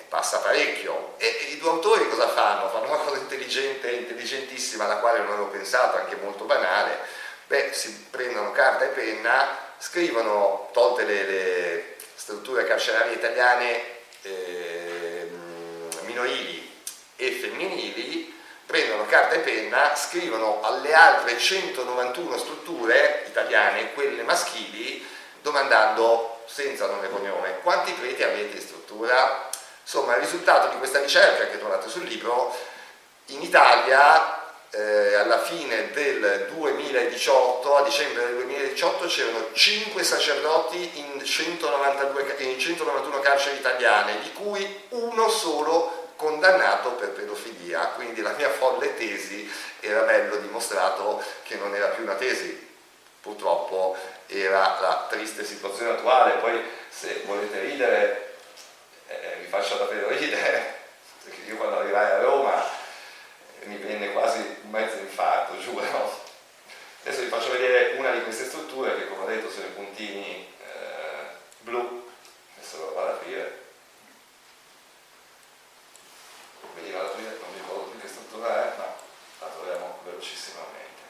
passa parecchio. E i due autori cosa fanno? Fanno una cosa intelligente, intelligentissima, alla quale non avevo pensato, anche molto banale. Beh, si prendono carta e penna, scrivono, tolte le, le strutture carcerarie italiane eh, minorili e femminili, prendono carta e penna, scrivono alle altre 191 strutture italiane, quelle maschili, domandando senza nome e cognome quanti preti avete in struttura? Insomma, il risultato di questa ricerca che trovate sul libro, in Italia eh, alla fine del 2018, a dicembre del 2018, c'erano 5 sacerdoti in, 192, in 191 carceri italiane, di cui uno solo condannato per pedofilia. Quindi la mia folle tesi era bello dimostrato che non era più una tesi, purtroppo era la triste situazione attuale. Poi se volete ridere eh, vi faccio davvero ridere, perché io quando arrivai a Roma eh, mi venne quasi un mezzo infarto, giuro. Adesso vi faccio vedere una di queste strutture che come ho detto sono i puntini eh, blu, adesso lo vado ad aprire. Veniva ad aprire, non mi ricordo più che struttura è, ma la troviamo velocissimamente.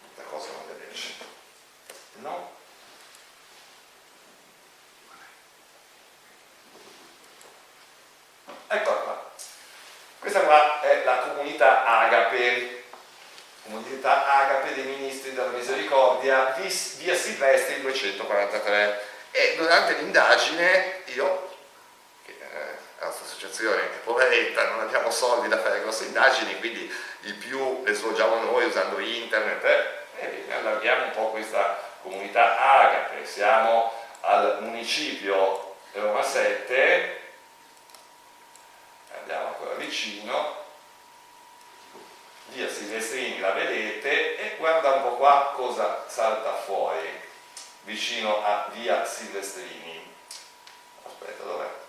Brutta cosa non vederci. No? Eccola qua. Questa qua è la comunità Agape, comunità Agape dei ministri della misericordia, via Silvestri 243. Durante l'indagine io, che eh, la nostra associazione è poveretta, non abbiamo soldi da fare grosse indagini, quindi il più le svolgiamo noi usando internet. Eh, Ebbene, allarghiamo un po' questa comunità agape, siamo al municipio Roma 7, andiamo ancora vicino, via Silvestrini la vedete e guarda un po' qua cosa salta fuori vicino a via Silvestrini. Aspetta dov'è?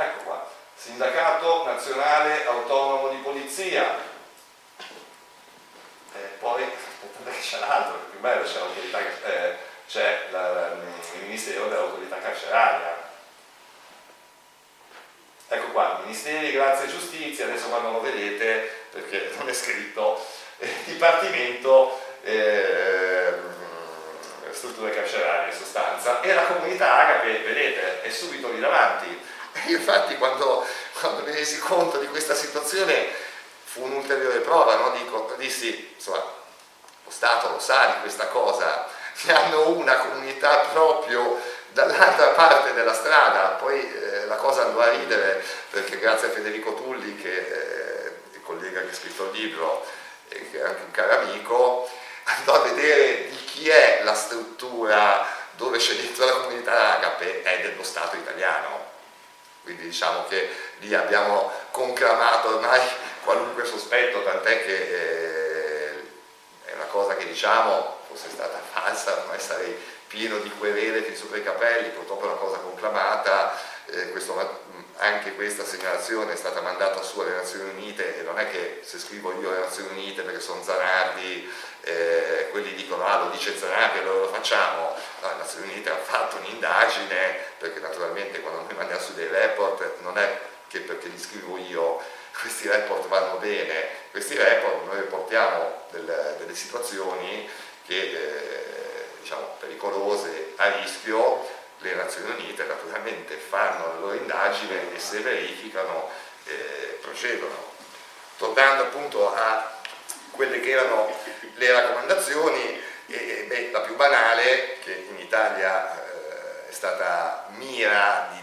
Ecco qua. Sindacato nazionale autonomo di polizia. E poi aspettate che c'è l'altro, più bello, c'è, l'autorità, eh, c'è la, la, Ministero dell'Autorità Carceraria. Ecco qua, Ministeri, Grazia e Giustizia, adesso quando lo vedete, perché non è scritto, eh, Dipartimento eh, Strutture Carcerarie in sostanza, e la comunità Agape, vedete, è subito lì davanti. Infatti quando, quando mi resi conto di questa situazione fu un'ulteriore prova, no? Dico, dissi, insomma, lo Stato lo sa di questa cosa, ne hanno una comunità proprio dall'altra parte della strada, poi eh, la cosa andò a ridere perché grazie a Federico Tulli, che eh, il collega che ha scritto il libro e che è anche un caro amico, andò a vedere di chi è la struttura dove c'è dentro la comunità agape, è dello Stato italiano. Quindi diciamo che lì abbiamo conclamato ormai qualunque sospetto, tant'è che eh, è una cosa che diciamo fosse stata falsa, ormai sarei pieno di querele fin sopra i capelli, purtroppo è una cosa conclamata, eh, questo, anche questa segnalazione è stata mandata su alle Nazioni Unite e non è che se scrivo io alle Nazioni Unite perché sono Zanardi, eh, quelli dicono ah lo dice Zanardi allora lo facciamo, no, le Nazioni Unite hanno fatto un'indagine perché naturalmente quando noi mandiamo su dei report non è che perché li scrivo io questi report vanno bene, questi report noi riportiamo delle, delle situazioni che eh, diciamo pericolose, a rischio, le Nazioni Unite naturalmente fanno la loro indagine e se verificano eh, procedono. Tornando appunto a quelle che erano le raccomandazioni, eh, beh, la più banale, che in Italia eh, è stata mira di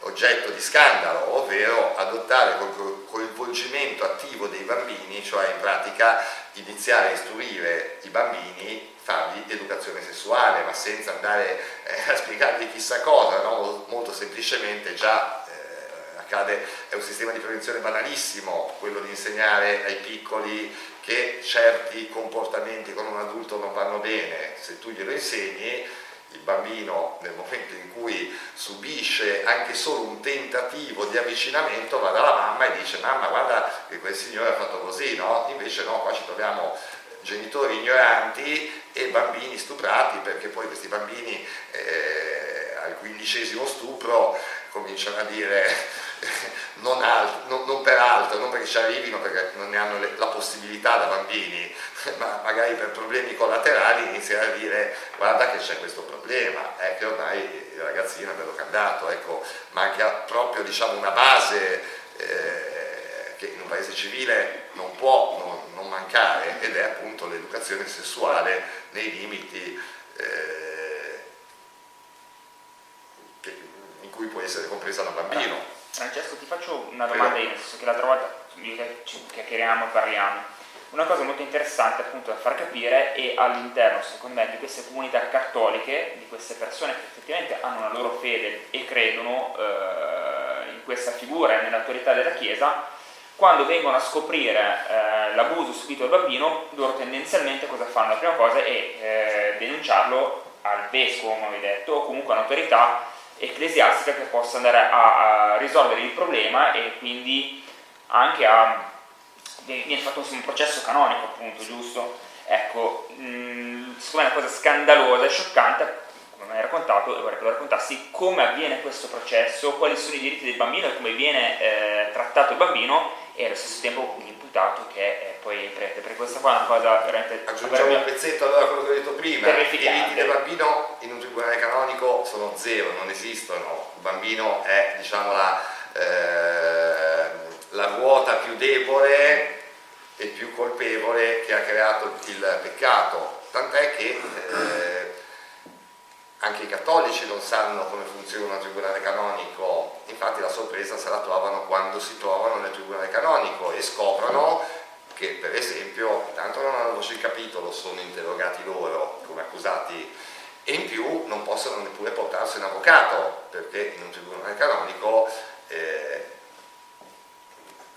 oggetto di scandalo, ovvero adottare col coinvolgimento attivo dei bambini, cioè in pratica iniziare a istruire i bambini, fargli educazione sessuale, ma senza andare eh, a spiegargli chissà cosa, no? molto semplicemente già eh, accade, è un sistema di prevenzione banalissimo, quello di insegnare ai piccoli che certi comportamenti con un adulto non vanno bene, se tu glielo insegni il bambino nel momento in cui subisce anche solo un tentativo di avvicinamento va dalla mamma e dice mamma guarda che quel signore ha fatto così, no? Invece no, qua ci troviamo genitori ignoranti e bambini stuprati perché poi questi bambini eh, al quindicesimo stupro cominciano a dire non, alt, non, non, per altro, non perché ci arrivino, perché non ne hanno la possibilità da bambini, ma magari per problemi collaterali iniziano a dire guarda che c'è questo problema, è che ormai il ragazzino è bello cambiato, ecco, manca proprio diciamo, una base eh, che in un paese civile non può non, non mancare ed è appunto l'educazione sessuale nei limiti eh, che, in cui può essere compresa da bambino. Francesco ti faccio una domanda io, nel senso che l'altra volta ci chiacchieriamo e parliamo. Una cosa molto interessante appunto da far capire è all'interno, secondo me, di queste comunità cattoliche, di queste persone che effettivamente hanno una loro fede e credono eh, in questa figura e nell'autorità della Chiesa, quando vengono a scoprire eh, l'abuso subito dal bambino, loro tendenzialmente cosa fanno? La prima cosa è eh, denunciarlo al vescovo, come avevi detto, o comunque a un'autorità ecclesiastica che possa andare a, a risolvere il problema e quindi anche a viene fatto un processo canonico appunto, giusto? Ecco, mm, secondo me è una cosa scandalosa e scioccante, come mi hai raccontato, e vorrei che lo raccontassi, come avviene questo processo, quali sono i diritti del bambino e come viene eh, trattato il bambino e allo stesso tempo l'imputato che è poi prete, perché questa qua è una cosa veramente... Aggiungiamo un pezzetto allora a quello che ho detto prima, i diritti del bambino in un tribunale canonico sono zero, non esistono, il bambino è diciamo la, eh, la ruota più debole e più colpevole che ha creato il peccato, tant'è che eh, anche i cattolici non sanno come funziona un tribunale canonico, infatti la sorpresa se la trovano quando si trovano nel tribunale canonico e scoprono che per esempio intanto non hanno voce in capitolo, sono interrogati loro come accusati. E in più non possono neppure portarsi un avvocato perché in un tribunale canonico eh,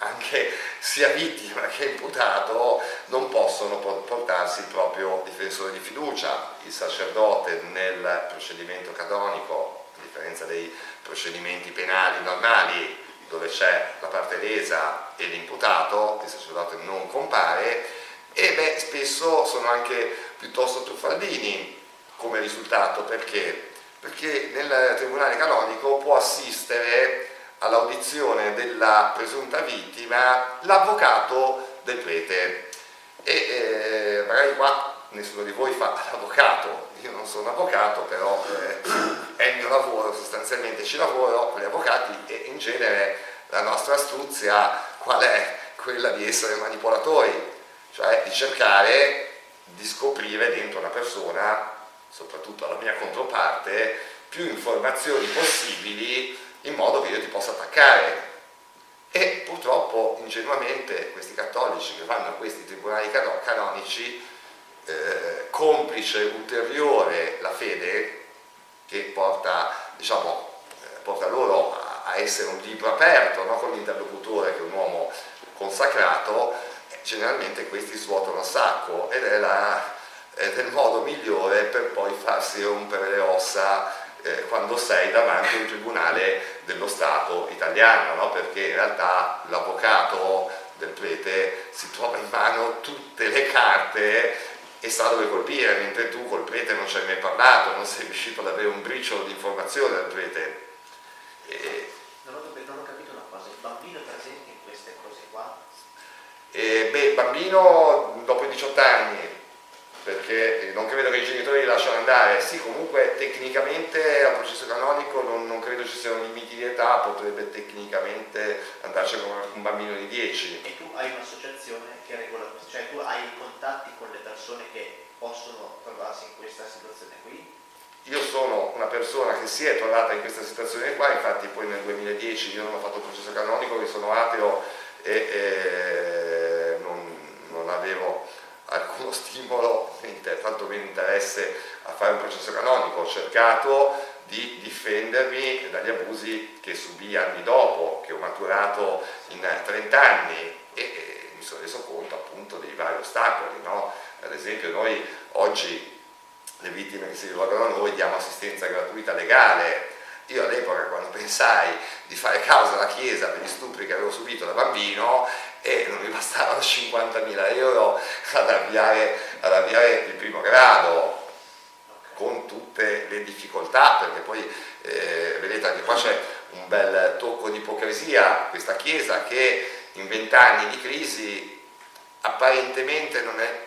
anche sia vittima che imputato non possono portarsi il proprio difensore di fiducia. Il sacerdote nel procedimento canonico, a differenza dei procedimenti penali normali, dove c'è la parte lesa e l'imputato, il sacerdote non compare, e beh, spesso sono anche piuttosto truffaldini come risultato, perché? Perché nel tribunale canonico può assistere all'audizione della presunta vittima l'avvocato del prete. E eh, magari qua nessuno di voi fa l'avvocato, io non sono avvocato però eh, è il mio lavoro, sostanzialmente. Ci lavoro con gli avvocati e in genere la nostra astuzia qual è? Quella di essere manipolatori, cioè di cercare di scoprire dentro una persona, soprattutto alla mia controparte, più informazioni possibili in modo che io ti possa attaccare. E purtroppo ingenuamente questi cattolici che vanno a questi tribunali canonici, eh, complice ulteriore la fede che porta, diciamo, eh, porta loro a, a, essere un libro aperto no? con l'interlocutore che è un uomo consacrato, generalmente questi svuotano a sacco ed è, la, ed è il modo migliore per poi farsi rompere le ossa eh, quando sei davanti a un tribunale dello Stato italiano, no? perché in realtà l'avvocato del prete si trova in mano tutte le carte e sa dove colpire, mentre tu col prete non ci hai mai parlato, non sei riuscito ad avere un briciolo di informazione dal prete. E... Non, ho, non, ho, capito una cosa, il bambino è presente in queste cose qua? E, beh, il bambino dopo i 18 anni perché non credo che i genitori li lasciano andare, sì comunque tecnicamente al processo canonico non, non, credo ci siano limiti di età, potrebbe tecnicamente andarci con un bambino di 10. E tu hai un'associazione che regola questo, cioè tu hai contatti con le persone che possono trovarsi in questa situazione qui? Io sono una persona che si è trovata in questa situazione qua, infatti poi nel 2010 io non ho fatto il processo canonico, che sono ateo e, e non, non avevo alcuno stimolo, tantomeno interesse a fare un processo canonico, ho cercato di difendermi dagli abusi che subì anni dopo, che ho maturato in 30 anni e, e mi sono reso conto appunto dei vari ostacoli, no? ad esempio noi oggi le vittime che si rivolgono a noi diamo assistenza gratuita legale, io all'epoca quando pensai di fare causa alla Chiesa per gli stupri che avevo subito da bambino e non mi bastavano 50.000 euro ad avviare, ad avviare il primo grado con tutte le difficoltà perché poi eh, vedete anche qua c'è un bel tocco di ipocrisia questa chiesa che in vent'anni di crisi apparentemente non è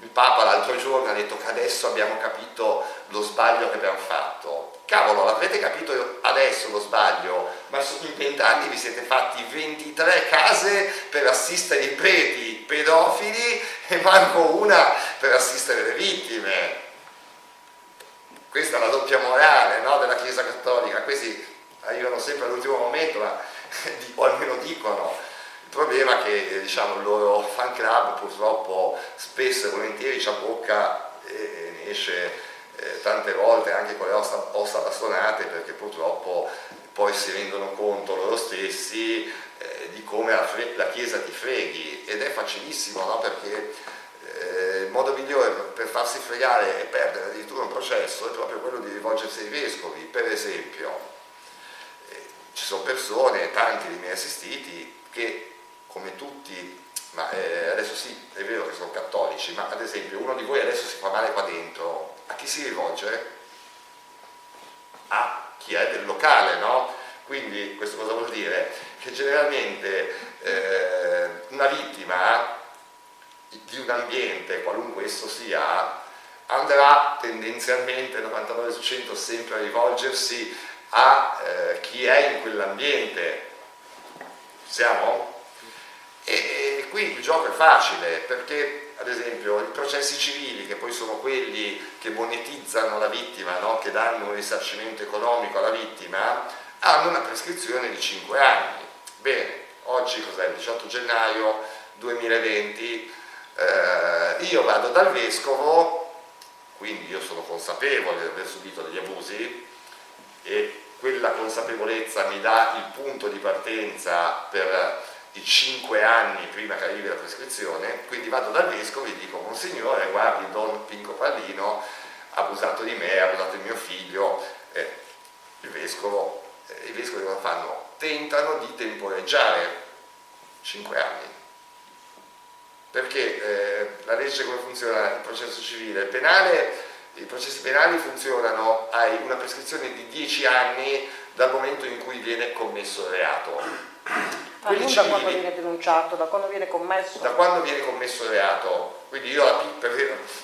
il Papa l'altro giorno ha detto che adesso abbiamo capito lo sbaglio che abbiamo fatto cavolo, l'avrete capito adesso lo sbaglio, ma in vent'anni vi siete fatti 23 case per assistere i preti pedofili e manco una per assistere le vittime. Questa è la doppia morale no, della Chiesa Cattolica, questi arrivano sempre all'ultimo momento, ma, o almeno dicono. Il problema è che diciamo, il loro fan club purtroppo spesso e volentieri ci abbocca e ne esce eh, tante volte anche con le ossa, ossa bastonate perché purtroppo poi si rendono conto loro stessi eh, di come la, la, Chiesa ti freghi. Ed è facilissimo no? perché eh, il modo migliore per, farsi fregare e perdere addirittura un processo è proprio quello di rivolgersi ai vescovi, per esempio eh, ci sono persone, tanti dei miei assistiti che come tutti ma eh, adesso sì, è vero che sono cattolici, ma ad esempio uno di voi adesso si fa male qua dentro, a chi si rivolge? A chi è del locale, no? Quindi questo cosa vuol dire? Che generalmente eh, una vittima di un ambiente, qualunque esso sia, andrà tendenzialmente 99 su 100 sempre a rivolgersi a eh, chi è in quell'ambiente. Siamo? E, e qui il gioco è facile perché ad esempio, i processi civili, che poi sono quelli che monetizzano la vittima, no? che danno un risarcimento economico alla vittima, hanno una prescrizione di 5 anni. Bene, oggi cos'è? Il 18 gennaio 2020, eh, io vado dal vescovo, quindi io sono consapevole di aver subito degli abusi e quella consapevolezza mi dà il punto di partenza per i 5 anni prima che arrivi la prescrizione, quindi vado dal vescovo e gli dico, Monsignore, guardi, Don Pinco Pallino ha abusato di me, ha abusato di mio figlio, eh, il vescovo, eh, i vescovi cosa fanno? Tentano di temporeggiare 5 anni. Perché eh, la legge come funziona? Il processo civile, il penale, i processi penali funzionano, hai una prescrizione di 10 anni dal momento in cui viene commesso il reato. Non da quando viene denunciato, da quando viene commesso? Da quando viene commesso il reato. Quindi io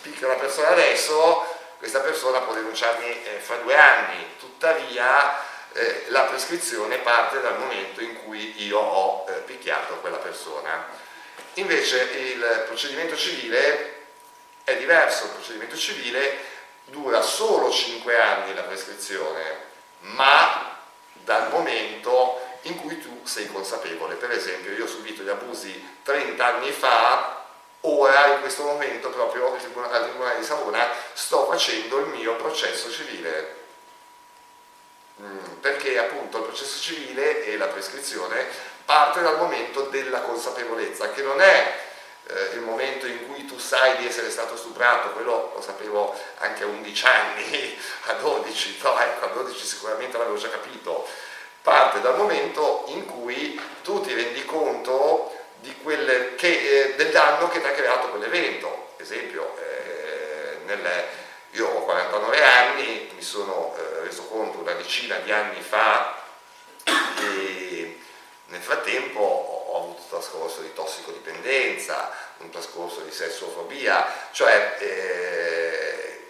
picchio una persona adesso, questa persona può denunciarmi eh, fra due anni, tuttavia eh, la prescrizione parte dal momento in cui io ho eh, picchiato quella persona. Invece il procedimento civile è diverso, il procedimento civile dura solo 5 anni la prescrizione, ma dal momento in cui tu sei consapevole. Per esempio io ho subito gli abusi 30 anni fa, ora in questo momento proprio al Tribunale di Savona sto facendo il mio processo civile. Mm, perché appunto il processo civile e la prescrizione parte dal momento della consapevolezza, che non è eh, il momento in cui tu sai di essere stato stuprato, quello lo sapevo anche a 11 anni, a 12, no, ecco, a 12 sicuramente l'avevo già capito, parte dal momento in cui tu ti rendi conto che, eh, del danno che ti ha creato quell'evento. Esempio, eh, nel, io ho 49 anni, mi sono eh, reso conto una decina di anni fa e nel frattempo ho avuto un trascorso di tossicodipendenza, un trascorso di sessofobia, cioè eh,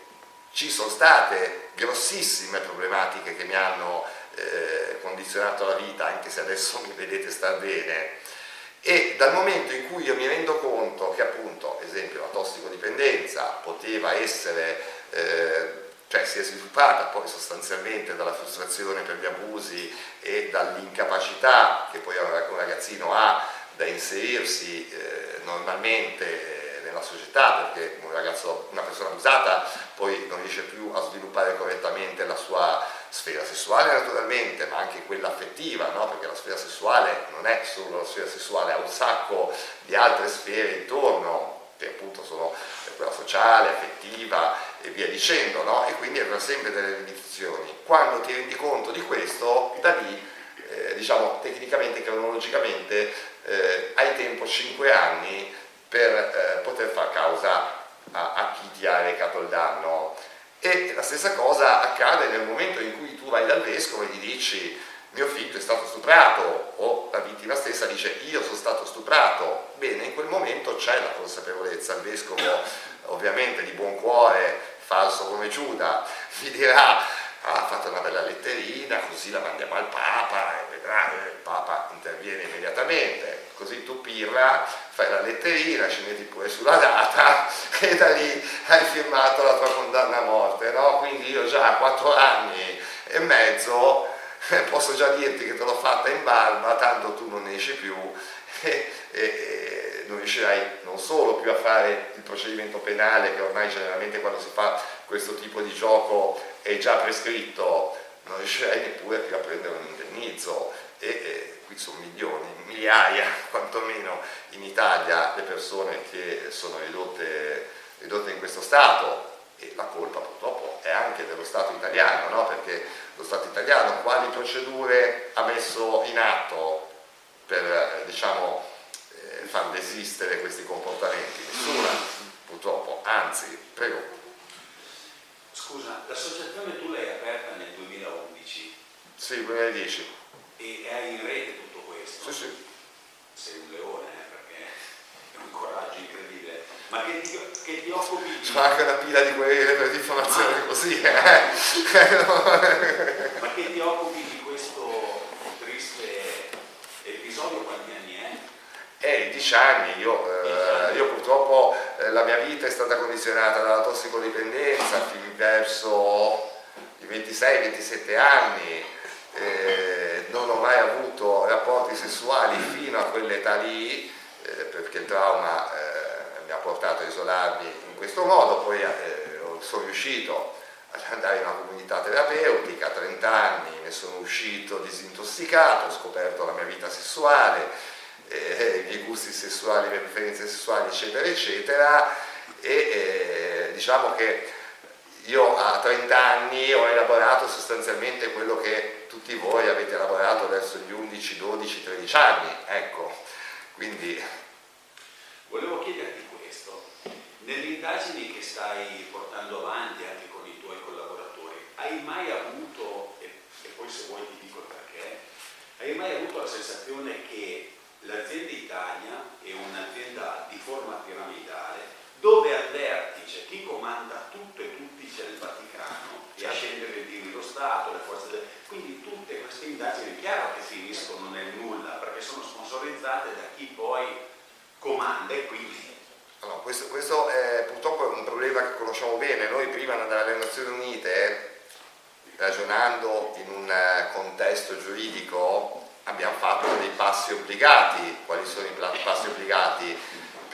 ci sono state grossissime problematiche che mi hanno eh, condizionato la vita, anche se adesso mi vedete star bene. E dal momento in cui io mi rendo conto che appunto, esempio, la tossicodipendenza poteva essere, eh, cioè si è sviluppata poi sostanzialmente dalla frustrazione per gli abusi e dall'incapacità che poi un ragazzino ha da inserirsi eh, normalmente eh, nella società, perché un ragazzo, una persona abusata poi non riesce più a sviluppare correttamente la sua sfera sessuale naturalmente, ma anche quella affettiva, no? perché la sfera sessuale non è solo la sfera sessuale, ha un sacco di altre sfere intorno, che appunto sono quella sociale, affettiva e via dicendo, no? e quindi avrà sempre delle limitazioni. Quando ti rendi conto di questo, da lì, eh, diciamo tecnicamente, cronologicamente, eh, hai tempo 5 anni per eh, poter far causa a, a chi ti ha recato il danno. E la stessa cosa accade nel momento in cui tu vai dal vescovo e gli dici mio figlio è stato stuprato o la vittima stessa dice io sono stato stuprato, bene, in quel momento c'è la consapevolezza, il vescovo ovviamente di buon cuore, falso come Giuda, vi dirà ha fatto una bella letterina, così la mandiamo al Papa e vedrà che il Papa interviene immediatamente, così tu pirra, fai la letterina, ci metti pure sulla data e da lì hai firmato la tua condanna a morte, no? Quindi io già a quattro anni e mezzo posso già dirti che te l'ho fatta in barba, tanto tu non ne esci più e, e, e non riuscirai non solo più a fare il procedimento penale che ormai generalmente quando si fa questo tipo di gioco è già prescritto, non riuscirei neppure più a prendere un indennizzo e, e qui sono milioni, migliaia quantomeno in Italia le persone che sono ridotte, ridotte in questo stato e la colpa purtroppo è anche dello Stato italiano, no? perché lo Stato italiano quali procedure ha messo in atto per diciamo, eh, far desistere questi comportamenti? Nessuna, purtroppo, anzi, prego. Scusa, l'associazione tu l'hai aperta nel 2011? Sì, 2010. E hai in rete tutto questo? Sì, sì. Sei un leone, eh, perché è un coraggio incredibile. Ma che ti, che ti occupi di... C'è anche una pila di quelle per diffamazione ah. così, eh? Ma che ti occupi di questo triste episodio quanti anni è? Eh, dieci anni, io, eh, io purtroppo eh, la mia vita è stata condizionata dalla tossicodipendenza fin verso i 26-27 anni, eh, non ho mai avuto rapporti sessuali fino a quell'età lì, eh, perché il trauma eh, mi ha portato a isolarmi in questo modo, poi eh, sono riuscito ad andare in una comunità terapeutica, a 30 anni ne sono uscito disintossicato, ho scoperto la mia vita sessuale, eh, i miei gusti sessuali, le preferenze sessuali, eccetera, eccetera, e eh, diciamo che io a 30 anni ho elaborato sostanzialmente quello che tutti voi avete elaborato verso gli 11, 12, 13 anni, ecco, quindi... Volevo chiederti questo, nelle indagini che stai portando avanti anche con i tuoi collaboratori, hai mai avuto, e, e poi se vuoi ti dico il perché, hai mai avuto la sensazione che l'azienda Italia è un'azienda di forma piramidale dove al vertice chi comanda tutto e tutti c'è il Vaticano e a scendere il lo Stato, le forze del... quindi tutte queste indagini è chiaro che finiscono nel nulla perché sono sponsorizzate da chi poi comanda e quindi allora, questo, questo è purtroppo un problema che conosciamo bene noi prima dalle Nazioni Unite ragionando in un eh, contesto giuridico abbiamo fatto dei passi obbligati. Quali sono i passi obbligati?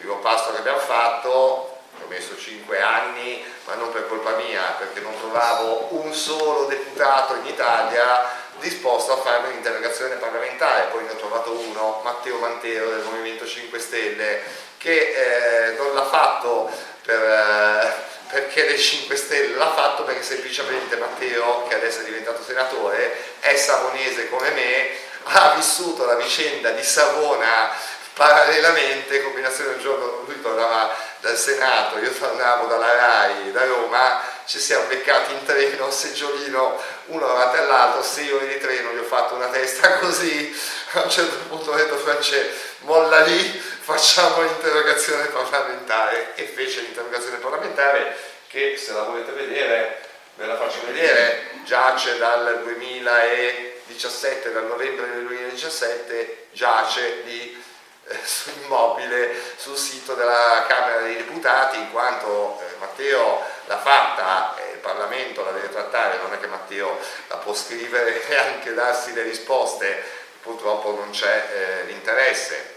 Primo passo che abbiamo fatto, ho messo 5 anni, ma non per colpa mia, perché non trovavo un solo deputato in Italia disposto a fare un'interrogazione parlamentare, poi ne ho trovato uno, Matteo Mantero del Movimento 5 Stelle, che eh, non l'ha fatto per, eh, perché le 5 Stelle, l'ha fatto perché semplicemente Matteo, che adesso è diventato senatore, è savonese come me, ha vissuto la vicenda di Savona parallelamente, combinazione un giorno lui tornava dal Senato, io tornavo dalla RAI, da Roma, ci siamo beccati in treno, seggiolino uno davanti all'altro, sei ore di treno, gli ho fatto una testa così, a un certo punto ho detto France, molla lì, facciamo l'interrogazione parlamentare. E fece l'interrogazione parlamentare che se la volete vedere ve la faccio vedere, giace dal 2000 e 17, dal novembre del 2017, giace lì eh, immobile sul sito della Camera dei Deputati, in quanto eh, Matteo l'ha fatta e il Parlamento la deve trattare, non è che Matteo la può scrivere e anche darsi le risposte, purtroppo non c'è eh, l'interesse.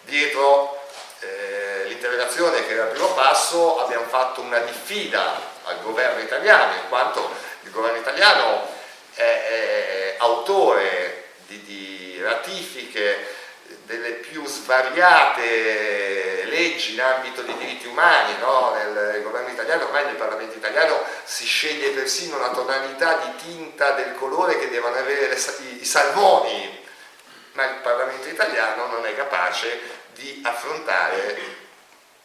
Dietro eh, l'interrogazione che era il primo passo abbiamo fatto una diffida al governo italiano, in quanto il governo italiano è, è autore di, di ratifiche delle più svariate leggi in ambito di diritti umani, no? nel governo italiano, ormai nel Parlamento italiano si sceglie persino una tonalità di tinta del colore che devono avere le, i, i salmoni, ma il Parlamento italiano non è capace di affrontare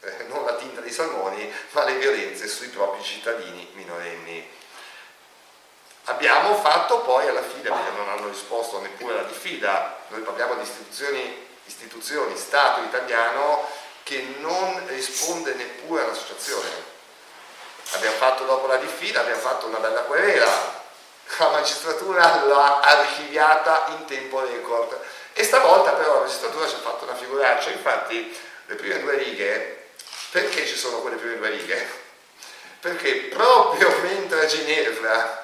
eh, non la tinta dei salmoni, ma le violenze sui propri cittadini minorenni. Abbiamo fatto poi alla fine, perché non hanno risposto neppure alla diffida, noi parliamo di istituzioni, istituzioni Stato italiano che non risponde neppure all'associazione. Abbiamo fatto dopo la diffida, abbiamo fatto una bella querela, la magistratura l'ha archiviata in tempo record e stavolta però la magistratura ci ha fatto una figuraccia, infatti le prime due righe, perché ci sono quelle prime due righe? Perché proprio mentre a Ginevra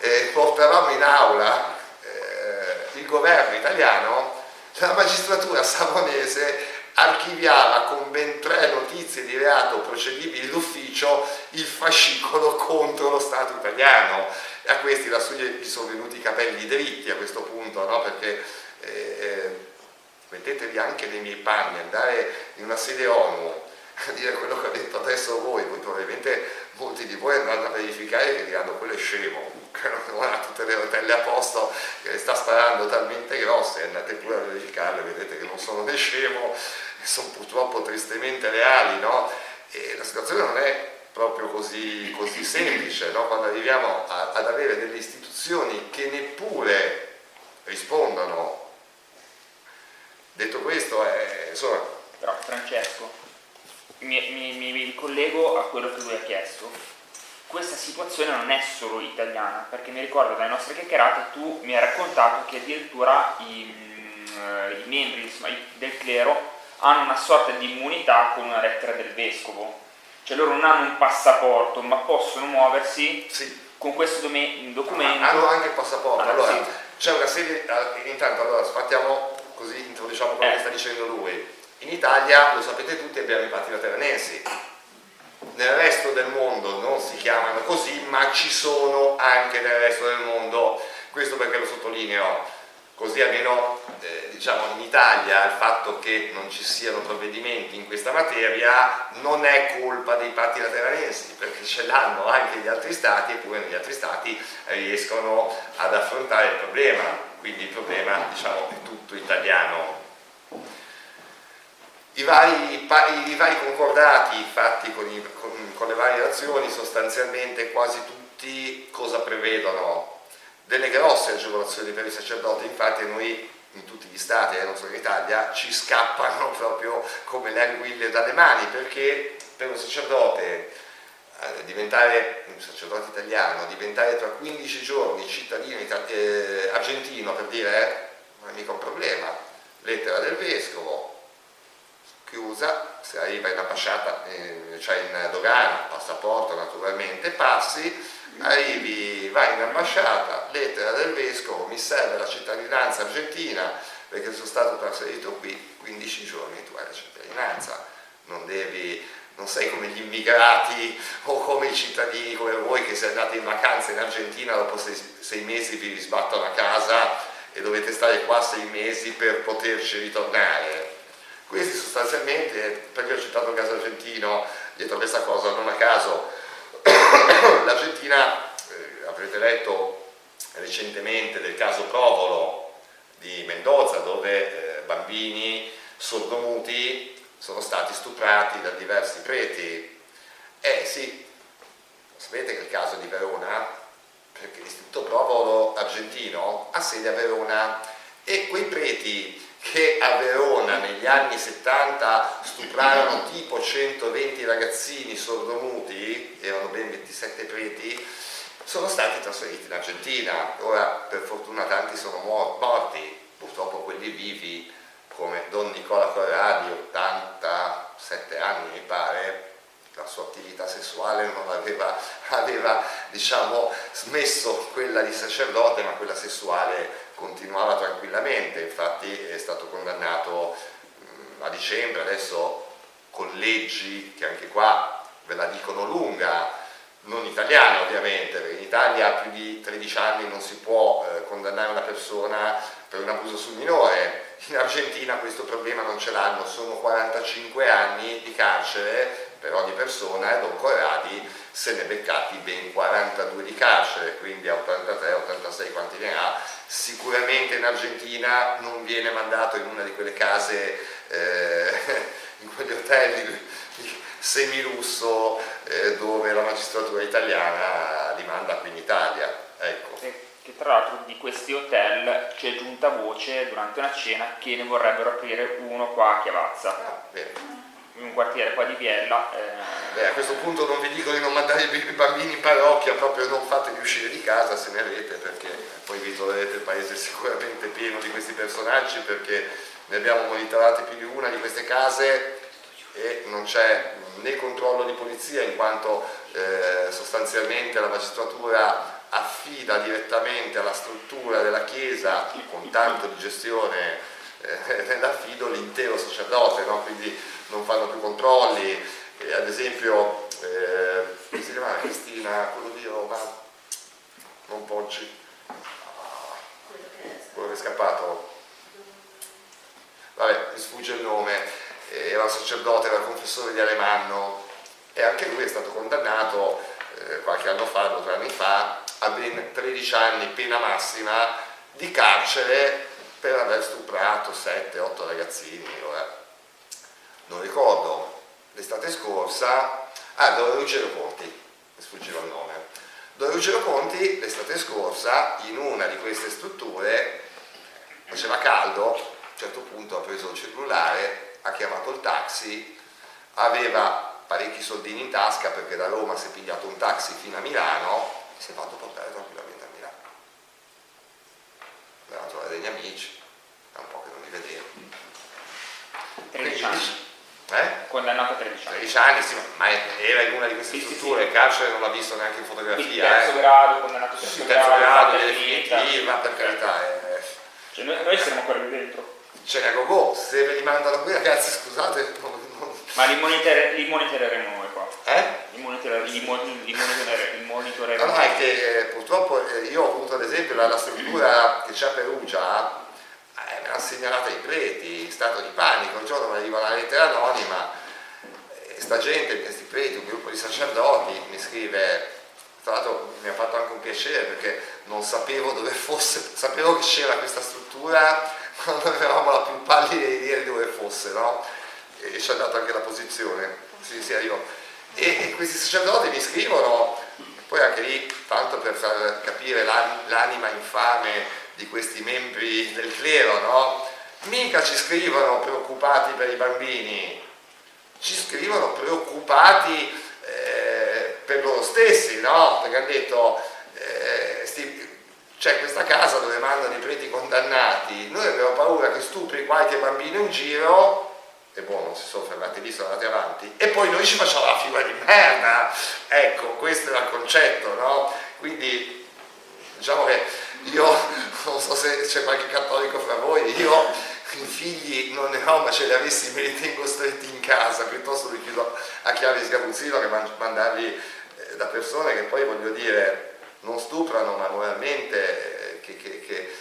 eh, portavamo in aula eh, il governo italiano, la magistratura savonese archiviava con ben tre notizie di reato procedibili d'ufficio il fascicolo contro lo Stato italiano. E a questi la suglia gli sono venuti i capelli dritti a questo punto, no? perché eh, eh mettetevi anche nei miei panni, andare in una sede ONU a dire quello che ho detto adesso voi, poi probabilmente molti di voi andranno a verificare che diranno quello è scemo, che non ha tutte le rotelle a posto, che sta sparando talmente grosse, andate pure a verificarle, vedete che non sono né scemo, sono purtroppo tristemente reali, no? E la situazione non è proprio così, così semplice, no? quando arriviamo a, ad avere delle istituzioni che neppure rispondono. Detto questo, è, insomma... Però Francesco, mi, mi, mi ricollego a quello che lui ha chiesto. Questa situazione non è solo italiana, perché mi ricordo dalle nostre chiacchierate tu mi hai raccontato che addirittura i, mm, i membri insomma, del clero hanno una sorta di immunità con una lettera del vescovo. Cioè loro non hanno un passaporto, ma possono muoversi Sì, con questo dome- documento. Ma hanno anche il passaporto. Ah, Allora, sì. c'è una serie, eh, intanto allora sfattiamo così introduciamo quello Eh. che sta dicendo lui. In Italia, lo sapete tutti, abbiamo i patti lateranensi. Nel resto del mondo chiamano così, ma ci sono anche nel resto del mondo. Questo perché lo sottolineo. Così almeno eh, diciamo in Italia il fatto che non ci siano provvedimenti in questa materia non è colpa dei patti lateranensi, perché ce l'hanno anche gli altri stati eppure negli altri stati riescono ad affrontare il problema, quindi il problema diciamo è tutto italiano. I vari, i vari concordati fatti con, i- con- con le varie azioni sostanzialmente quasi tutti cosa prevedono? Delle grosse agevolazioni per i sacerdoti, infatti noi in tutti gli stati, eh, non solo in Italia, ci scappano proprio come le anguille dalle mani perché per un sacerdote eh, diventare un sacerdote italiano, diventare tra 15 giorni cittadino eh, argentino per dire eh, non è mica un problema, lettera del vescovo, chiusa, se arriva in ambasciata, eh, cioè in dogana, passaporto naturalmente, passi, arrivi, vai in ambasciata, lettera del vescovo, mi serve la cittadinanza argentina perché sono stato trasferito qui 15 giorni, tu hai la cittadinanza, non devi, non sei come gli immigrati o come i cittadini come voi che se andate in vacanza in Argentina dopo sei, sei mesi vi sbattono a casa e dovete stare qua sei mesi per poterci ritornare. Questi sostanzialmente, perché ho citato il caso argentino, dietro questa cosa non a caso, l'Argentina, eh, avrete letto recentemente del caso Provolo di Mendoza, dove eh, bambini sordomuti sono stati stuprati da diversi preti. Eh sì, sapete che il caso di Verona, perché l'Istituto Provolo argentino ha sede a Verona e quei preti che a Verona negli anni 70 stuprarono tipo 120 ragazzini sordomuti, erano ben 27 preti, sono stati trasferiti in Argentina. Ora per fortuna tanti sono mor- morti, purtroppo quelli vivi come Don Nicola Corradi, 87 anni mi pare, la sua attività sessuale non aveva, aveva diciamo, smesso quella di sacerdote, ma quella sessuale continuava tranquillamente, infatti è stato condannato mh, a dicembre, adesso con leggi che anche qua ve la dicono lunga, non italiane ovviamente, perché in Italia a più di 13 anni non si può eh, condannare una persona per un abuso sul minore, in Argentina questo problema non ce l'hanno, sono 45 anni di carcere per ogni persona e Don Corradi se ne è beccati ben 42 di carcere, quindi a 83, 86 quanti ne ha, sicuramente in Argentina non viene mandato in una di quelle case, eh, in quegli hotel semilusso eh, dove la magistratura italiana li manda qui in Italia. Ecco. E che tra l'altro di questi hotel c'è giunta voce durante una cena che ne vorrebbero aprire uno qua a Chiavazza, Ah. In un quartiere qua di Biella. eh, Beh, a questo punto non vi dico di non mandare i bambini in parrocchia, proprio non fateli uscire di casa se ne avete, perché poi vi troverete il paese sicuramente pieno di questi personaggi, perché ne abbiamo monitorate più di una di queste case e non c'è né controllo di polizia in quanto eh, sostanzialmente la magistratura affida direttamente alla struttura della Chiesa con tanto di gestione eh, nell'affido l'intero sacerdote, no? quindi non fanno più controlli, e ad esempio, eh, come si chiama? Cristina, quello di Roma, non Poggi, quello che è scappato, vabbè, mi sfugge il nome, eh, era sacerdote, era confessore di Alemanno. E anche lui è stato condannato eh, qualche anno fa, due anni fa, a ben 13 anni, pena massima di carcere per aver stuprato 7-8 ragazzini. Ora, non ricordo, l'estate scorsa, ah, Don Ruggero Conti, mi sfuggiva il nome. Don Ruggero Conti l'estate scorsa in una di queste strutture faceva caldo, a un certo punto ha preso il cellulare, ha chiamato il taxi, aveva parecchi soldini in tasca perché da Roma si è pigliato un taxi fino a Milano e si è fatto portare tranquillamente a Milano. Andava a trovare degli amici, da un po' che non li vedevo. 13 Quindi- anni. Eh? Condannato a 13 anni. 13 anni, sì, ma era in una di queste Sì, sì, strutture, sì. il carcere non l'ha visto neanche in fotografia, terzo eh. grado, condannato a terzo, Sì, terzo grado, finita. definitiva, per carità. eh. Cioè, noi, noi siamo ancora lì dentro. C'è la gogo, se ve li mandano qui ragazzi, scusate, non- non- Ma li, monitor- li monitoreremo noi qua. eh? Li, monitor- li, mon- li monitor- li No, monitoreremo. no, è che eh, purtroppo eh, io ho avuto ad esempio la, la struttura che c'è a Perugia, eh, me l'ha segnalata i preti, in stato di panico, un giorno mi arriva una lettera anonima, e sta gente, questi preti, un gruppo di sacerdoti, mi scrive, tra l'altro mi ha fatto anche un piacere perché non sapevo dove fosse, sapevo che c'era questa struttura, non avevamo la più pallida idea di dove fosse, no? E ci ha dato anche la posizione, sì, sì, io. E, e questi sacerdoti mi scrivono, poi anche lì, tanto per far capire l'an- l'anima infame di questi membri del clero, no? Mica ci scrivono preoccupati per i bambini, ci scrivono preoccupati eh, per loro stessi, no? Perché hanno detto, eh, sti- c'è questa casa dove mandano i preti condannati, noi abbiamo paura che stupri qualche bambino in giro, e non si sono fermati lì, sono andati avanti, e poi noi ci facciamo la figura di merda, ecco, questo era il concetto, no? Quindi, diciamo che io, non so se c'è qualche cattolico fra voi, io i figli non ne ho, ma ce li avessi me li tengo stretti in casa, piuttosto li chiudo a chiave di sgabuzzino che man- mandarli eh, da persone che poi voglio dire non stuprano, ma moralmente eh, che, che, che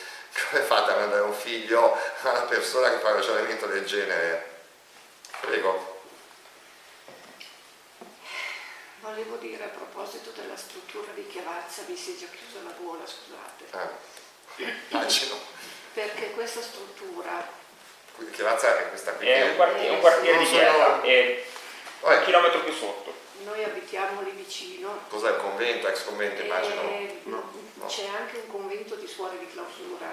come fate a mandare un figlio a una persona che fa un ragionamento del genere? Prego. Volevo dire a proposito della struttura di Chiavarza, mi si è già chiusa la gola, scusate, Ah, immagino. perché questa struttura Quindi Chiarazza è questa qui. È un quartiere, un quartiere di Biella, è un chilometro più sotto. noi abitiamo lì vicino cos'è il convento, ex convento immagino? e No, no. c'è anche un convento di suore di clausura,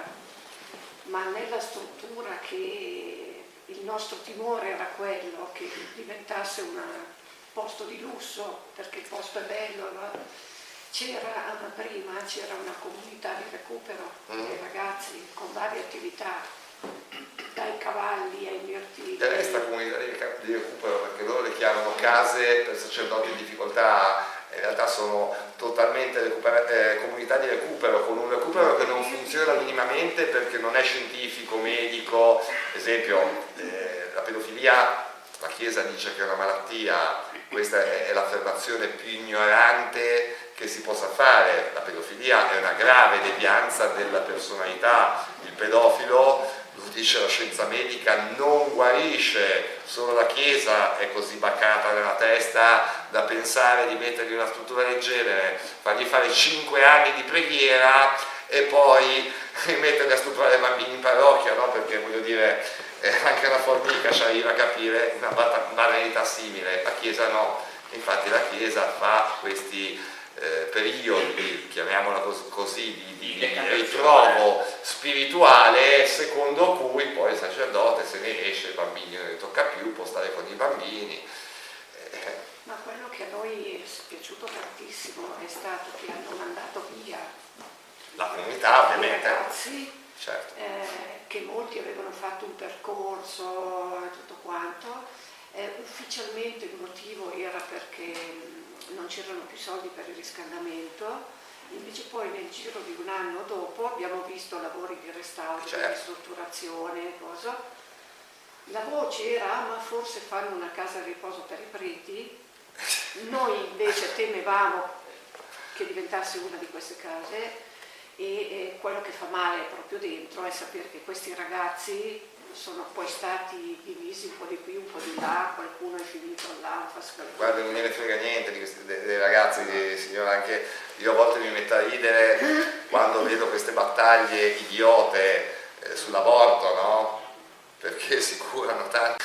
ma nella struttura che il nostro timore era quello che diventasse un posto di lusso, perché il posto è bello, allora c'era prima c'era una comunità di recupero Mm. dei ragazzi con varie attività, dai cavalli ai mirtilli. E resta comunità di recupero perché loro le chiamano case per sacerdoti in difficoltà, in realtà sono totalmente eh, comunità di recupero, con un recupero che non funziona minimamente perché non è scientifico, medico, ad esempio eh, la pedofilia, la Chiesa dice che è una malattia, questa è, l'affermazione più ignorante che si possa fare, la pedofilia è una grave devianza della personalità, il pedofilo lo dice la scienza medica, non guarisce, solo la Chiesa è così baccata nella testa da pensare di mettergli una struttura del genere, fargli fare 5 anni di preghiera e poi metterli a stuprare bambini in parrocchia, no? perché voglio dire, eh, anche una formica ci arriva a capire una banalità simile, la Chiesa no, infatti la Chiesa fa questi eh, periodi, chiamiamola cos- così, di, di- di ritrovo spirituale secondo cui poi il sacerdote se ne esce, il bambino non ne tocca più, può stare con i bambini. Eh, Ma quello che a noi è spiaciuto tantissimo è stato che hanno mandato via la comunità ovviamente, ragazzi certo. eh, che molti avevano fatto un percorso e tutto quanto. Eh, ufficialmente il motivo era perché mh, non c'erano più soldi per il riscaldamento, invece poi nel giro di un anno dopo abbiamo visto lavori di restauro, Certo. di ristrutturazione, cosa. La voce era "Ah, ma forse fanno una casa di riposo per i preti, noi invece temevamo che diventasse una di queste case e quello che fa male proprio dentro è sapere che questi ragazzi sono poi stati divisi un po' di qui, un po' di là, qualcuno è finito all'Anfas, Guarda, non gliene frega niente di questi, dei, dei ragazzi, di- signora, anche io a volte mi metto a ridere quando vedo queste battaglie idiote eh, sull'aborto, no? Perché si curano tanto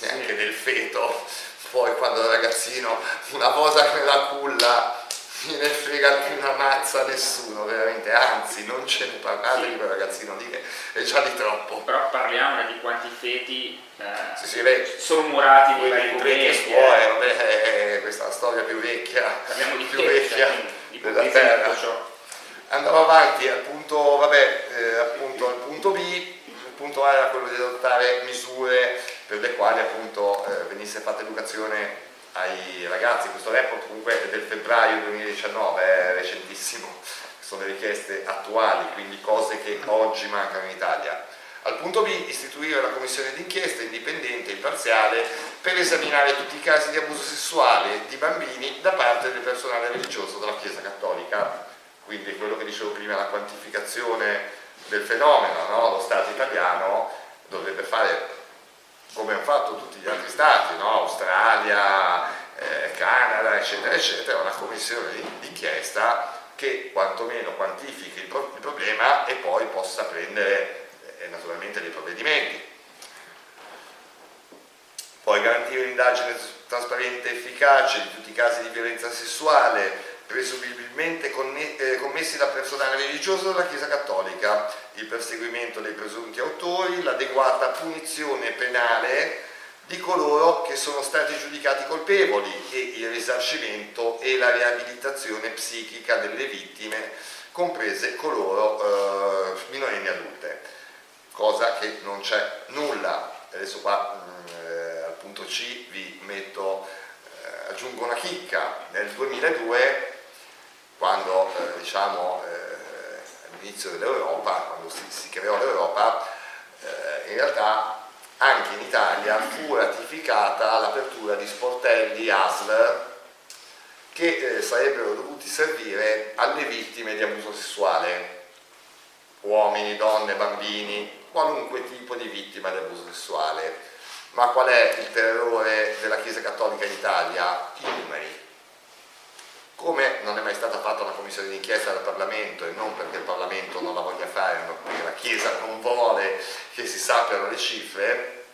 neanche del feto, poi quando il ragazzino una cosa che la culla non ne frega più una mazza a nessuno, veramente, anzi non ce ne parlate di quel ragazzino lì che è già di troppo. Però parliamo di quanti feti eh, Sì, sì, beh, sono murati nei vari i preti e conventi, suore, eh. vabbè, è questa è la storia più vecchia, Parliamo di più feti, vecchia cioè, di della di terra. Andiamo avanti al punto, vabbè, eh, appunto al punto B, il punto A era quello di adottare misure per le quali appunto eh, venisse fatta educazione ai ragazzi. Questo report comunque è del febbraio 2019, è recentissimo, sono le richieste attuali, quindi cose che oggi mancano in Italia. Al punto B, istituire una commissione d'inchiesta indipendente e imparziale per esaminare tutti i casi di abuso sessuale di bambini da parte del personale religioso della Chiesa Cattolica. Quindi quello che dicevo prima, la quantificazione del fenomeno, no? lo Stato italiano dovrebbe fare come hanno fatto tutti gli altri stati, no? Australia, eh, Canada, eccetera, eccetera, una commissione d'inchiesta che quantomeno quantifichi il, pro il problema e poi possa prendere e naturalmente dei provvedimenti. Poi garantire un'indagine trasparente e efficace di tutti i casi di violenza sessuale presumibilmente eh, commessi da personale religioso della Chiesa Cattolica, il perseguimento dei presunti autori, l'adeguata punizione penale di coloro che sono stati giudicati colpevoli e il risarcimento e la riabilitazione psichica delle vittime, comprese coloro eh, minorenni adulte. Cosa che non c'è nulla. Adesso qua eh, al punto C vi metto, eh, aggiungo una chicca, nel 2002 quando eh, diciamo eh, all'inizio dell'Europa, quando si, si creò l'Europa, eh, in realtà anche in Italia fu ratificata l'apertura di sportelli ASL che eh, sarebbero dovuti servire alle vittime di abuso sessuale, uomini, donne, bambini, qualunque tipo di vittima di abuso sessuale. Ma qual è il terrore della Chiesa Cattolica in Italia? I numeri. Come non è mai stata fatta una commissione d'inchiesta dal Parlamento e non perché il Parlamento non la voglia fare, ma perché la Chiesa non vuole che si sappiano le cifre,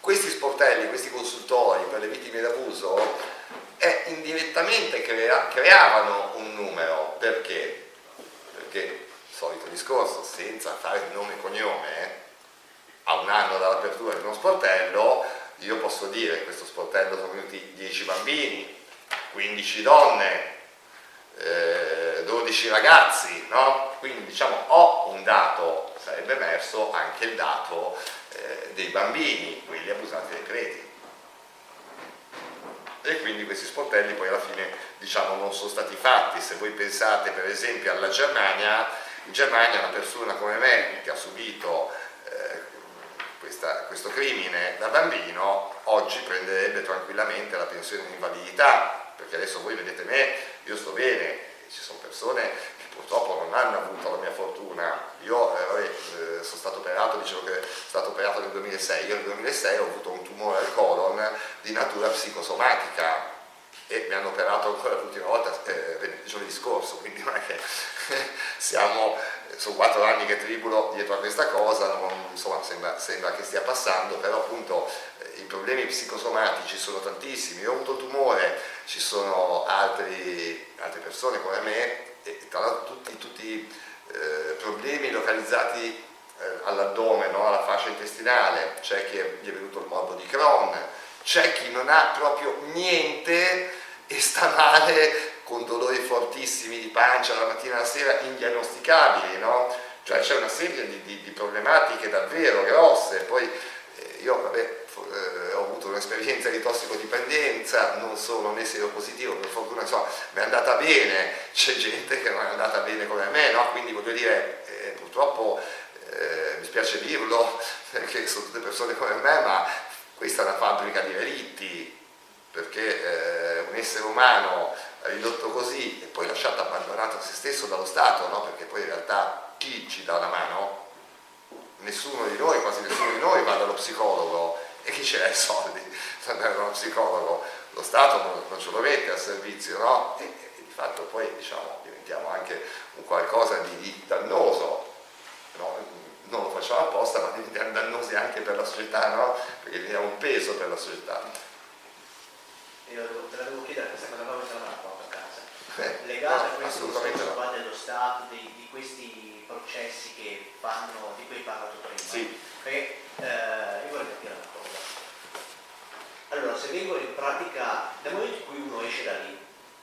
questi sportelli, questi consultori per le vittime d'abuso eh, indirettamente crea, creavano un numero. Perché? Perché solito discorso, senza fare nome e cognome, a un anno dall'apertura di uno sportello, io posso dire che questo sportello sono venuti 10 bambini, 15 donne, eh, 12 ragazzi, no? Quindi diciamo ho un dato, sarebbe emerso anche il dato eh, dei bambini, quelli abusati dai preti. E quindi questi sportelli poi alla fine diciamo non sono stati fatti, se voi pensate per esempio alla Germania, in Germania una persona come me che ha subito eh, questa, questo crimine da bambino oggi prenderebbe tranquillamente la pensione di invalidità, perché adesso voi vedete me, io sto bene, ci sono persone che purtroppo non hanno avuto la mia fortuna. Io eh, eh sono stato operato, dicevo che sono stato operato nel 2006, io nel 2006 ho avuto un tumore al colon di natura psicosomatica e mi hanno operato ancora l'ultima volta eh, giovedì scorso, quindi non è che siamo, sono quattro anni che tribulo dietro a questa cosa, non, insomma sembra, sembra, che stia passando, però appunto eh, i problemi psicosomatici sono tantissimi, ho avuto tumore, ci sono altri, altre persone come me, e tra l'altro tutti, tutti eh, problemi localizzati eh, all'addome, no? alla fascia intestinale, c'è chi gli è venuto il morbo di Crohn, c'è chi non ha proprio niente e sta male con dolori fortissimi di pancia la mattina e la sera indiagnosticabili, no? Cioè c'è una serie di, di, di, problematiche davvero grosse, poi eh, io vabbè, eh, ho avuto un'esperienza di tossicodipendenza, non sono né positivo, per fortuna insomma, mi è andata bene, c'è gente che non è andata bene come me, no? Quindi voglio dire, eh, purtroppo eh, mi spiace dirlo, perché sono tutte persone come me, ma questa è una fabbrica di relitti, perché eh, un essere umano ridotto così e poi lasciato abbandonato a se stesso dallo Stato, no? perché poi in realtà chi ci dà una mano? Nessuno di noi, quasi nessuno di noi va dallo psicologo e chi ce l'ha i soldi per andare dallo psicologo? Lo Stato non, non, ce lo mette al servizio, no? E, e, di fatto poi diciamo, diventiamo anche un qualcosa di, di dannoso. No? non lo facciamo apposta, ma diventiamo dannosi anche per la società, no? Perché diventiamo un peso per la società. Io te la devo chiedere questa cosa qua mi sembra una porta a casa. Eh, Legata no, a questo discorso qua dello Stato, di, di, questi processi che fanno, di cui hai parlato prima. Sì. Perché eh, io vorrei capire una cosa. Allora, se vengo in pratica, nel momento in cui uno esce da lì,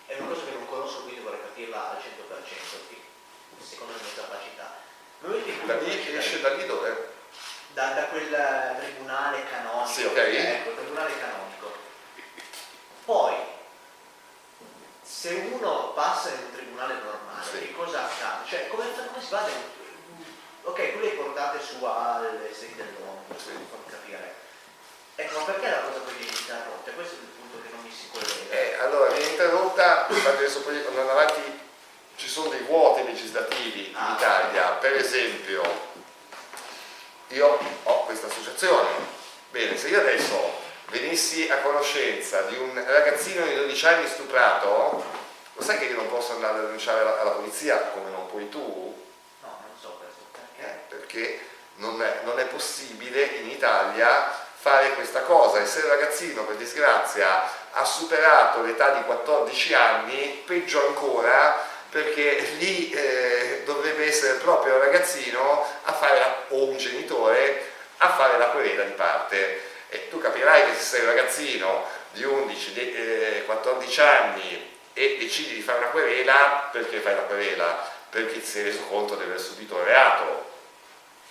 è una cosa che non conosco, quindi vorrei capirla al 100%, secondo le mie capacità da lì esce da lì dove? da, da quel tribunale canonico. Sì, ok. Ecco, tribunale canonico. Poi, se uno passa in un tribunale normale, Sì. che cosa accade? Cioè, come, come si va? da- Ok, tu le portate su alle sedi dell'ONU, Sì. per far capire. Ecco, ma perché la cosa poi viene interrotta? Questo è il punto che non mi si collega. Eh, allora, viene interrotta, adesso poi andando avanti ci sono dei vuoti legislativi in Ah. Italia, per esempio io ho questa associazione, bene, se io adesso venissi a conoscenza di un ragazzino di 12 anni stuprato, lo sai che io non posso andare a denunciare alla, alla polizia come non puoi tu? No, non so questo Eh, perché. perché non è, non è possibile in Italia fare questa cosa e se il ragazzino per disgrazia ha superato l'età di 14 anni, peggio ancora perché lì eh, dovrebbe essere proprio il ragazzino a fare la- o un genitore a fare la querela di parte. E tu capirai che se sei un ragazzino di 11, di, eh, 14 anni e decidi di fare una querela, perché fai la querela? Perché ti sei reso conto di aver subito un reato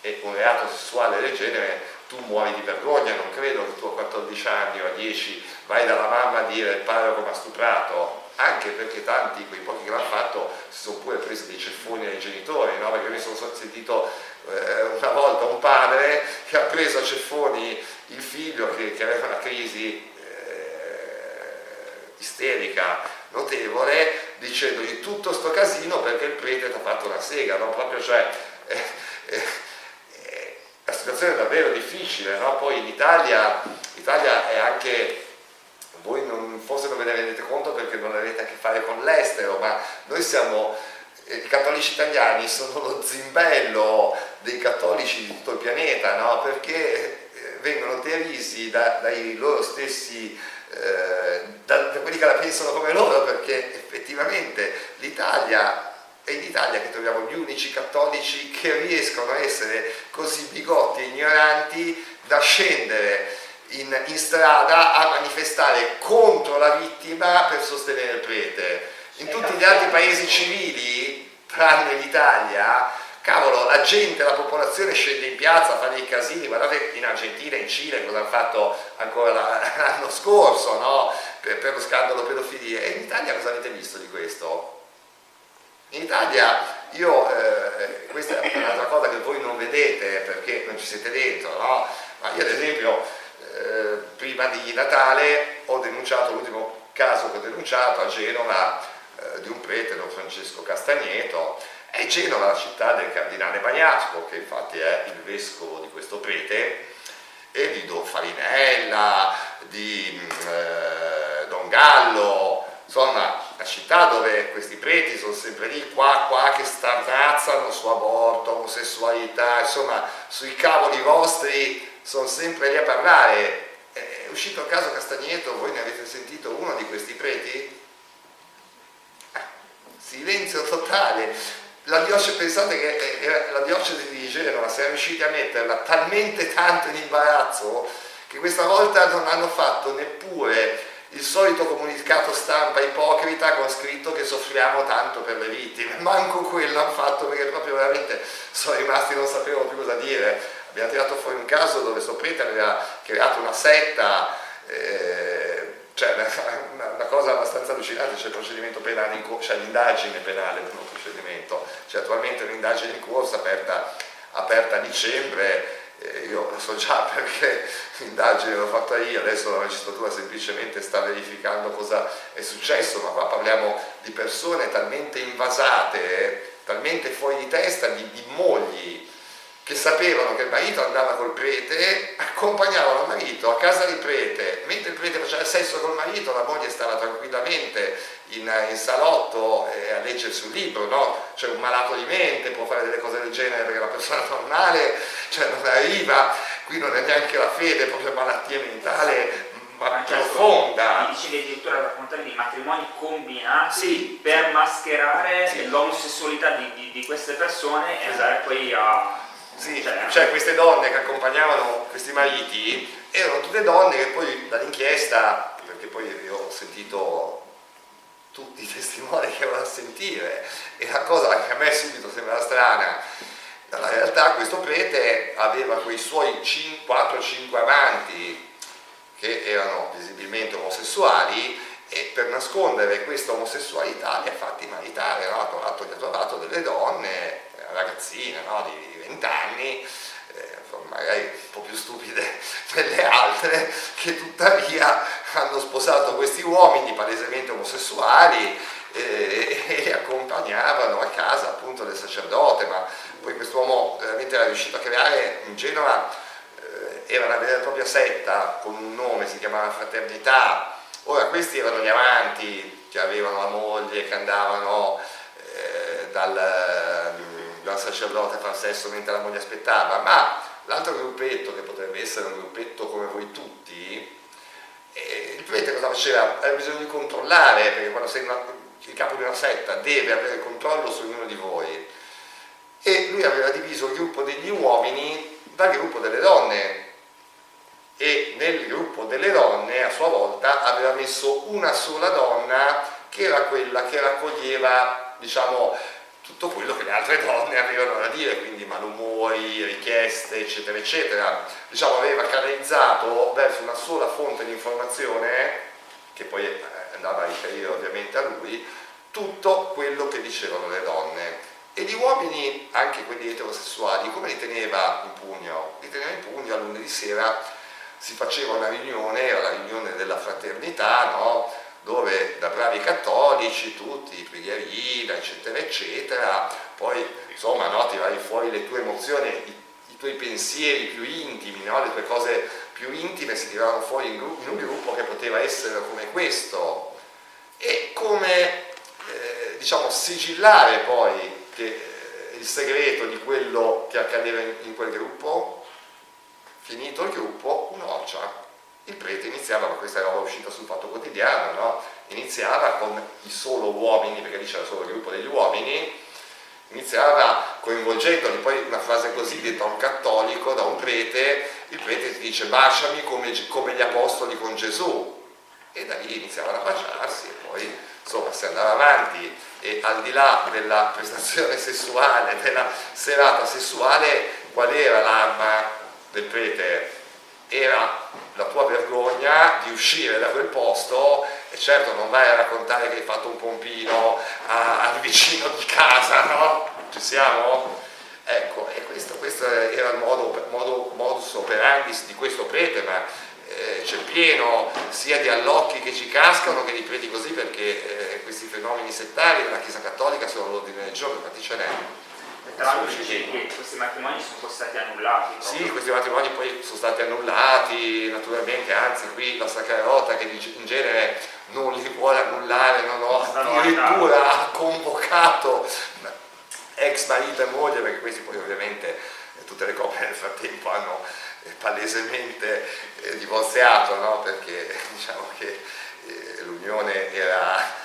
e un reato sessuale del genere tu muori di vergogna, non credo che tu a 14 anni o a 10 vai dalla mamma a dire il padre come ha stuprato, anche perché tanti, quei pochi che l'hanno fatto, si sono pure presi dei ceffoni ai genitori, no? perché mi sono sentito una volta un padre che ha preso a ceffoni il figlio che, che aveva una crisi eh, isterica notevole dicendogli tutto sto casino perché il prete ti ha fatto una sega, no? proprio cioè eh, eh, eh, la situazione è davvero difficile, no? poi in Italia, l'Italia è anche, voi non- forse non ve ne rendete conto perché non avete a che fare con l'estero, ma noi siamo, eh, i cattolici italiani sono lo zimbello dei cattolici di tutto il pianeta, no? perché eh, vengono derisi da- dai loro stessi, eh, da, da quelli che la pensano come loro, perché effettivamente l'Italia è in Italia che troviamo gli unici cattolici che riescono a essere così bigotti e ignoranti da scendere in, in strada a manifestare contro la vittima per sostenere il prete. In tutti gli altri paesi civili, tranne l'Italia, cavolo, la gente, la popolazione scende in piazza a fare dei casini, guardate in Argentina, in Cile, cosa hanno fatto ancora la- l'anno scorso, no? per, per lo scandalo pedofilia. E in Italia cosa avete visto di questo? In Italia io, eh, questa è un'altra cosa che voi non vedete perché non ci siete dentro, no? Ma io ad esempio eh, prima di Natale ho denunciato l'ultimo caso che ho denunciato a Genova eh, di un prete, Don Francesco Castagneto, e Genova, la città del cardinale Bagnasco, che infatti è il vescovo di questo prete, e di Don Farinella, di eh, Don Gallo, insomma la città dove questi preti sono sempre lì, qua, qua, che starnazzano su aborto, omosessualità, insomma sui cavoli vostri sono sempre lì a parlare. È uscito il caso Castagneto, voi ne avete sentito uno di questi preti? Ah, Silenzio totale. La diocesi, pensate che la diocesi di Genova siamo riusciti a metterla talmente tanto in imbarazzo che questa volta non hanno fatto neppure il solito comunicato stampa ipocrita con scritto che soffriamo tanto per le vittime. Manco quello hanno fatto perché proprio veramente sono rimasti, non sapevano più cosa dire. Abbiamo tirato fuori un caso dove sto prete aveva creato una setta. eh, cioè una, una cosa abbastanza allucinante, c'è il procedimento penale in corso, c'è l'indagine penale, non un procedimento, c'è attualmente un'indagine in corso aperta, aperta a dicembre, eh, io lo so già perché l'indagine l'ho fatta io, adesso la magistratura semplicemente sta verificando cosa è successo, ma qua parliamo di persone talmente invasate, eh, talmente fuori di testa, di, di mogli che sapevano che il marito andava col prete, accompagnavano il marito a casa del prete, mentre il prete faceva il sesso col marito, la moglie stava tranquillamente in, in salotto eh, a leggersi un libro, no? Cioè un malato di mente può fare delle cose del genere perché la persona normale cioè, non arriva, qui non è neanche la fede, è proprio malattia mentale, ma Francesco, profonda. Mi dicevi addirittura raccontare di matrimoni combinati Sì. per mascherare Sì. l'omosessualità di, di- di queste persone e Esatto. andare poi a... Sì, Cioè, queste donne che accompagnavano questi mariti erano tutte donne che poi dall'inchiesta, perché poi io ho sentito tutti i testimoni che avevo a sentire e la cosa che a me subito sembrava strana Nella realtà questo prete aveva quei suoi 4-5 amanti che erano visibilmente omosessuali e per nascondere questa omosessualità li ha fatti maritare, no? ha, trovato, ha trovato delle donne, ragazzine no? di 20 anni, eh, magari un po' più stupide delle altre, che tuttavia hanno sposato questi uomini palesemente omosessuali eh, e accompagnavano a casa appunto del sacerdote, ma poi quest'uomo veramente era riuscito a creare in Genova, eh, era una vera e propria setta con un nome, si chiamava Fraternità, ora questi erano gli amanti che avevano la moglie, che andavano eh, dal, sacerdote a far sesso mentre la moglie aspettava, ma l'altro gruppetto che potrebbe essere un gruppetto come voi tutti, eh, il prete cosa faceva? Aveva bisogno di controllare, perché quando sei una, il capo di una setta deve avere controllo su ognuno di voi. E lui aveva diviso il gruppo degli uomini dal gruppo delle donne e nel gruppo delle donne a sua volta aveva messo una sola donna che era quella che raccoglieva diciamo tutto quello che le altre donne avevano da dire, quindi malumori, richieste, eccetera, eccetera. Diciamo, aveva canalizzato verso una sola fonte di informazione, che poi eh, andava a riferire ovviamente a lui, tutto quello che dicevano le donne. E gli uomini, anche quelli eterosessuali, come li teneva in pugno? Li teneva in pugno a lunedì sera si faceva una riunione, era la riunione della fraternità, no? Dove da bravi cattolici, tutti, preghierina, eccetera, eccetera, poi insomma no, tiravi fuori le tue emozioni, i, i tuoi pensieri più intimi, no? le tue cose più intime si tiravano fuori in, in, un gruppo che poteva essere come questo e come eh, diciamo sigillare poi che, eh, il segreto di quello che accadeva in, in quel gruppo, finito il gruppo, un'orcia il prete iniziava, ma questa era uscita sul fatto quotidiano, no? iniziava con i solo uomini, perché lì c'era solo il gruppo degli uomini, iniziava coinvolgendoli, poi una frase così detta a un cattolico, da un prete, il prete ti dice baciami come, come gli apostoli con Gesù, e da lì iniziavano a baciarsi e poi insomma si andava avanti e al di là della prestazione sessuale, della serata sessuale, qual era l'arma del prete? Era la tua vergogna di uscire da quel posto e certo non vai a raccontare che hai fatto un pompino a, al vicino di casa, no? Ci siamo? Ecco, e questo, questo era il modo, modo, modus operandi di questo prete, ma eh, c'è pieno sia di allocchi che ci cascano che di preti così perché eh, questi fenomeni settari della Chiesa Cattolica sono all'ordine del giorno, infatti ce n'è. Tra l'altro questi matrimoni sono stati annullati. Proprio. Sì, questi matrimoni poi sono stati annullati, naturalmente, anzi qui la Sacra Rota che in genere non li vuole annullare, non ho addirittura convocato ex marito e moglie, perché questi poi ovviamente eh, tutte le coppie nel frattempo hanno eh, palesemente eh, divorziato, no? perché diciamo che l'unione era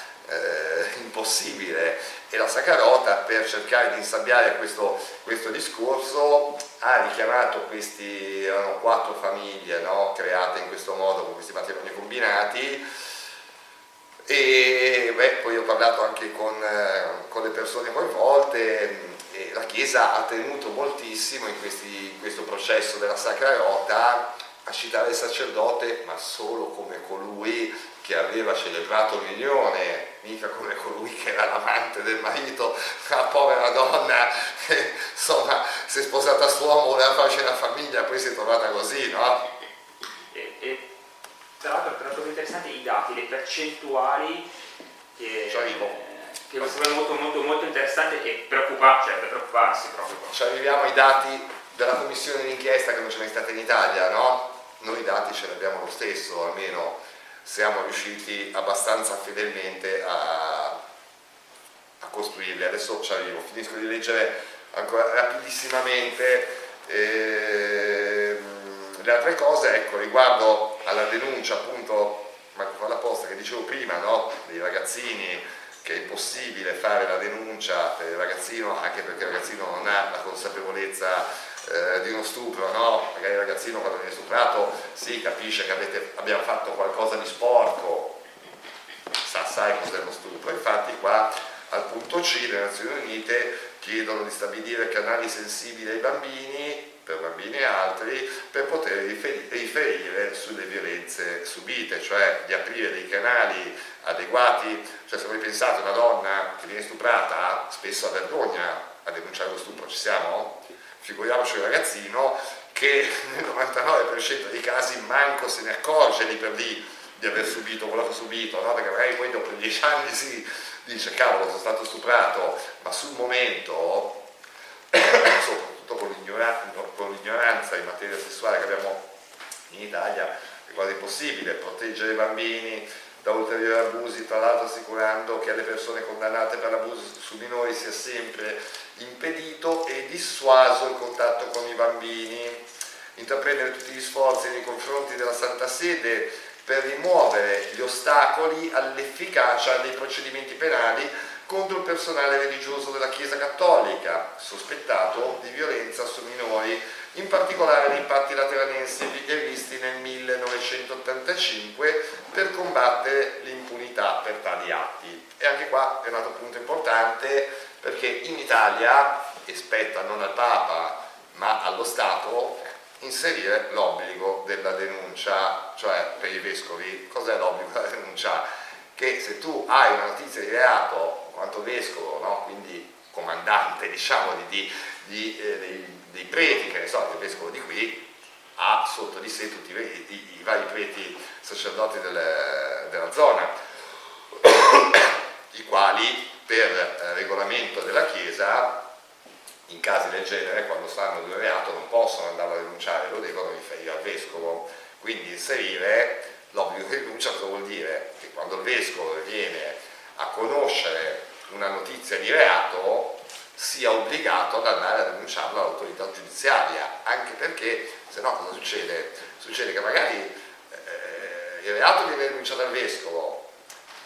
impossibile e la Saccarota per cercare di insabbiare questo, questo discorso ha richiamato questi, erano quattro famiglie no? create in questo modo con questi matrimoni combinati e beh, poi ho parlato anche con, eh, con le persone coinvolte la Chiesa ha tenuto moltissimo in, questi, in questo processo della Sacra Rota a citare il sacerdote ma solo come colui che aveva celebrato l'unione, mica come colui che era l'amante del marito, la povera donna che insomma si è sposata a suo voleva farci una famiglia, poi si è trovata così, no? E, e tra l'altro è molto interessante i dati, le percentuali che, che mi sembra molto, molto, molto interessante e preoccupa, cioè, per preoccuparsi proprio. Ci arriviamo ai dati della commissione d'inchiesta che non ce n'è stata in Italia, no? Noi i dati ce li abbiamo lo stesso, almeno siamo riusciti abbastanza fedelmente a, a costruirle. Adesso ci arrivo, finisco di leggere ancora rapidissimamente eh, le altre cose, ecco, riguardo alla denuncia appunto, fa la posta che dicevo prima, no? dei ragazzini che è impossibile fare la denuncia per il ragazzino anche perché il ragazzino non ha la consapevolezza eh, di uno stupro, no? magari il ragazzino quando viene stuprato si capisce che avete, abbiamo fatto qualcosa di sporco, sa, sai cos'è lo stupro, infatti qua Al punto C le Nazioni Unite chiedono di stabilire canali sensibili ai bambini per bambini e altri per poter riferire sulle violenze subite, cioè di aprire dei canali adeguati, cioè se voi pensate una donna che viene stuprata spesso ha vergogna a denunciare lo stupro, ci siamo? Figuriamoci un ragazzino che nel 99% dei casi manco se ne accorge lì per lì di aver subito quello che ha subito, no? perché magari poi dopo dieci anni si dice cavolo sono stato stuprato, ma sul momento, soprattutto con l'ignoranza in materia sessuale che abbiamo in Italia, è quasi impossibile proteggere i bambini da ulteriori abusi, tra l'altro assicurando che alle persone condannate per abusi su minori sia sempre impedito e dissuaso il contatto con i bambini, intraprendere tutti gli sforzi nei confronti della Santa Sede per rimuovere gli ostacoli all'efficacia dei procedimenti penali contro il personale religioso della Chiesa Cattolica, sospettato di violenza su minori, in particolare nei patti lateranensi visti nel 1985 per combattere l'impunità per tali atti. E anche qua è un altro punto importante perché in Italia, spetta non al Papa ma allo Stato, inserire l'obbligo della denuncia, cioè per i vescovi, cos'è l'obbligo della denuncia? Che se tu hai una notizia di reato, quanto vescovo, no? quindi comandante diciamo di, di, di, eh, dei, dei, preti, che ne so, il vescovo di qui, ha sotto di sé tutti i, i, i vari preti sacerdoti delle, della zona, i quali per eh, regolamento della Chiesa in casi del genere, quando stanno di un reato, non possono andare a denunciare, lo devono riferire al vescovo. Quindi inserire l'obbligo di denuncia cosa vuol dire? Che quando il vescovo viene a conoscere una notizia di reato sia obbligato ad andare a denunciarlo all'autorità giudiziaria, anche perché se no cosa succede? Succede che magari eh, il reato viene denunciato al vescovo,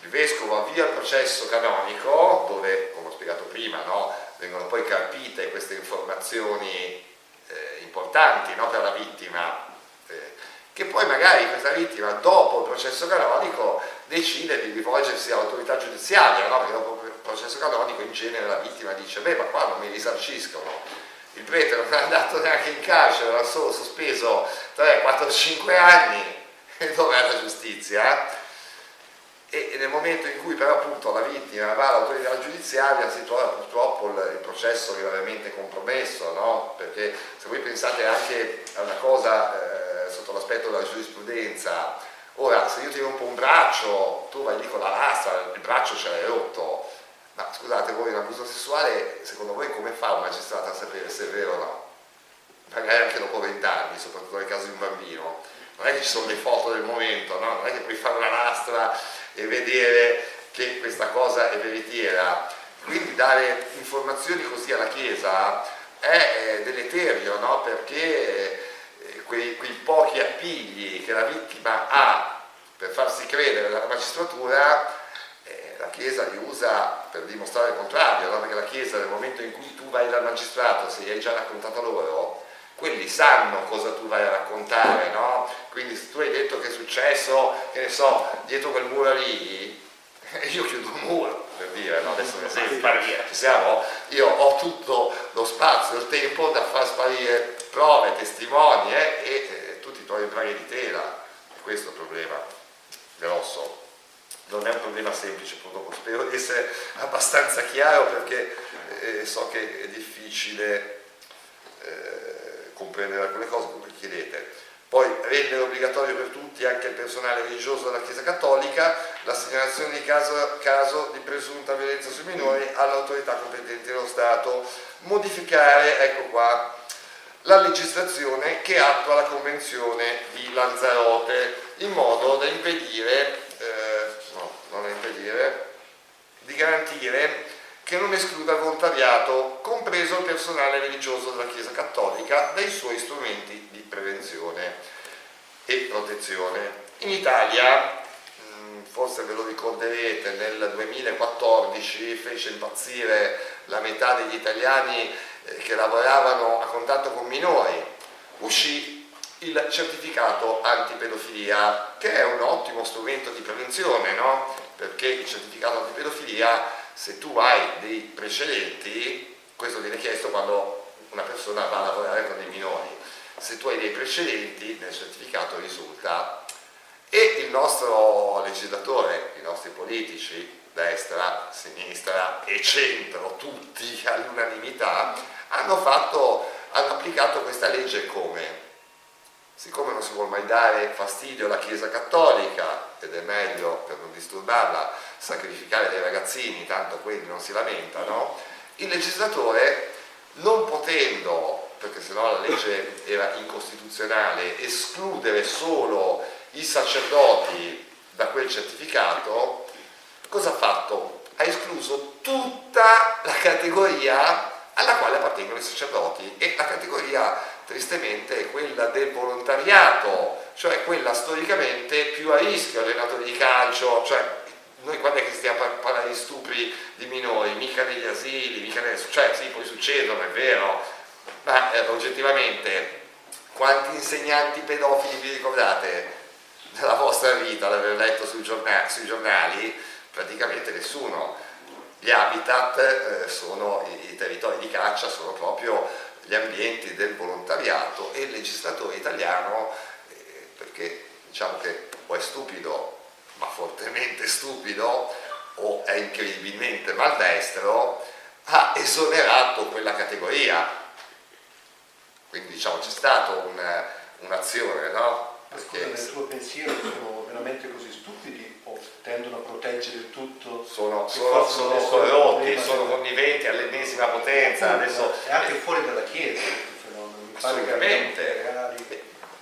il vescovo avvia il processo canonico, dove, come ho spiegato prima, no, vengono poi capite queste informazioni eh, importanti no, per la vittima, eh, che poi magari questa vittima dopo il processo canonico decide di rivolgersi all'autorità giudiziaria, no, perché dopo processo canonico in genere la vittima dice beh ma qua non mi risarciscono. Il prete non è andato neanche in carcere, era solo sospeso 3, 4, 5 anni, e dov'è la giustizia? e nel momento in cui però appunto la vittima va all'autorità giudiziaria si trova purtroppo il, processo gravemente compromesso, no? perché se voi pensate anche a una cosa eh, sotto l'aspetto della giurisprudenza, ora se io ti rompo un braccio, tu vai lì con la lastra, il braccio ce l'hai rotto, ma scusate voi un abuso sessuale secondo voi come fa un magistrato a sapere se è vero o no? Magari anche dopo vent'anni, soprattutto nel caso di un bambino. Non è che ci sono le foto del momento, no? non è che puoi fare una lastra e vedere che questa cosa è veritiera. Quindi dare informazioni così alla Chiesa è deleterio, no? perché eh, quei, quei, pochi appigli che la vittima ha per farsi credere dalla magistratura, eh, la Chiesa li usa per dimostrare il contrario, no? perché la Chiesa nel momento in cui tu vai dal magistrato, se gli hai già raccontato loro, quelli sanno cosa tu vai a raccontare, no? Quindi se tu hai detto che è successo, che ne so, dietro quel muro lì, io chiudo un muro, per dire, no? Adesso per esempio, ci siamo, io ho tutto lo spazio, il tempo da far sparire prove, testimoni eh, e eh, tutti i tuoi braghi di tela. E questo è il problema grosso. Non è un problema semplice, purtroppo spero di essere abbastanza chiaro perché eh, so che è difficile eh, comprendere alcune cose, come chiedete. Poi rendere obbligatorio per tutti, anche il personale religioso della Chiesa Cattolica, la segnalazione di caso, caso di presunta violenza sui minori all'autorità competente dello Stato. Modificare, ecco qua, la legislazione che attua la Convenzione di Lanzarote in modo da impedire, eh, non da impedire, di garantire che non escluda il volontariato, compreso il personale religioso della Chiesa Cattolica, dai suoi strumenti di prevenzione e protezione. In Italia, mm, forse ve lo ricorderete, nel 2014 fece impazzire la metà degli italiani eh, che lavoravano a contatto con minori, uscì il certificato antipedofilia, che è un ottimo strumento di prevenzione, no? perché il certificato antipedofilia se tu hai dei precedenti, questo viene chiesto quando una persona va a lavorare con dei minori, se tu hai dei precedenti nel certificato risulta e il nostro legislatore, i nostri politici, destra, sinistra e centro, tutti all'unanimità, hanno, hanno applicato questa legge come? Siccome non si vuole mai dare fastidio alla Chiesa Cattolica, ed è meglio per non disturbarla sacrificare dei ragazzini, tanto quelli non si lamentano, il legislatore non potendo, perché sennò la legge era incostituzionale, escludere solo i sacerdoti da quel certificato, cosa ha fatto? Ha escluso tutta la categoria alla quale appartengono i sacerdoti e la categoria tristemente è quella del volontariato, cioè quella storicamente più a rischio, allenatori di calcio, cioè noi quando è che stiamo a parlare di stupri di minori, mica negli asili, mica nelle, cioè sì, poi succedono, è vero, ma eh, oggettivamente quanti insegnanti pedofili vi ricordate nella vostra vita, l'aver letto sui giornali, sui giornali? Praticamente nessuno. Gli habitat eh, sono, i, i territori di caccia sono proprio gli ambienti del volontariato e il legislatore italiano, eh, perché diciamo che o è stupido ma fortemente stupido o è incredibilmente maldestro, ha esonerato quella categoria. Quindi diciamo c'è stata un, un'azione, no? Perché nel tuo pensiero sono veramente così stupidi tendono a proteggere il tutto? Sono, sono, sono corrotti, sono conniventi all'ennesima potenza. Adesso, è anche fuori dalla Chiesa questo fenomeno. Mi pare assolutamente.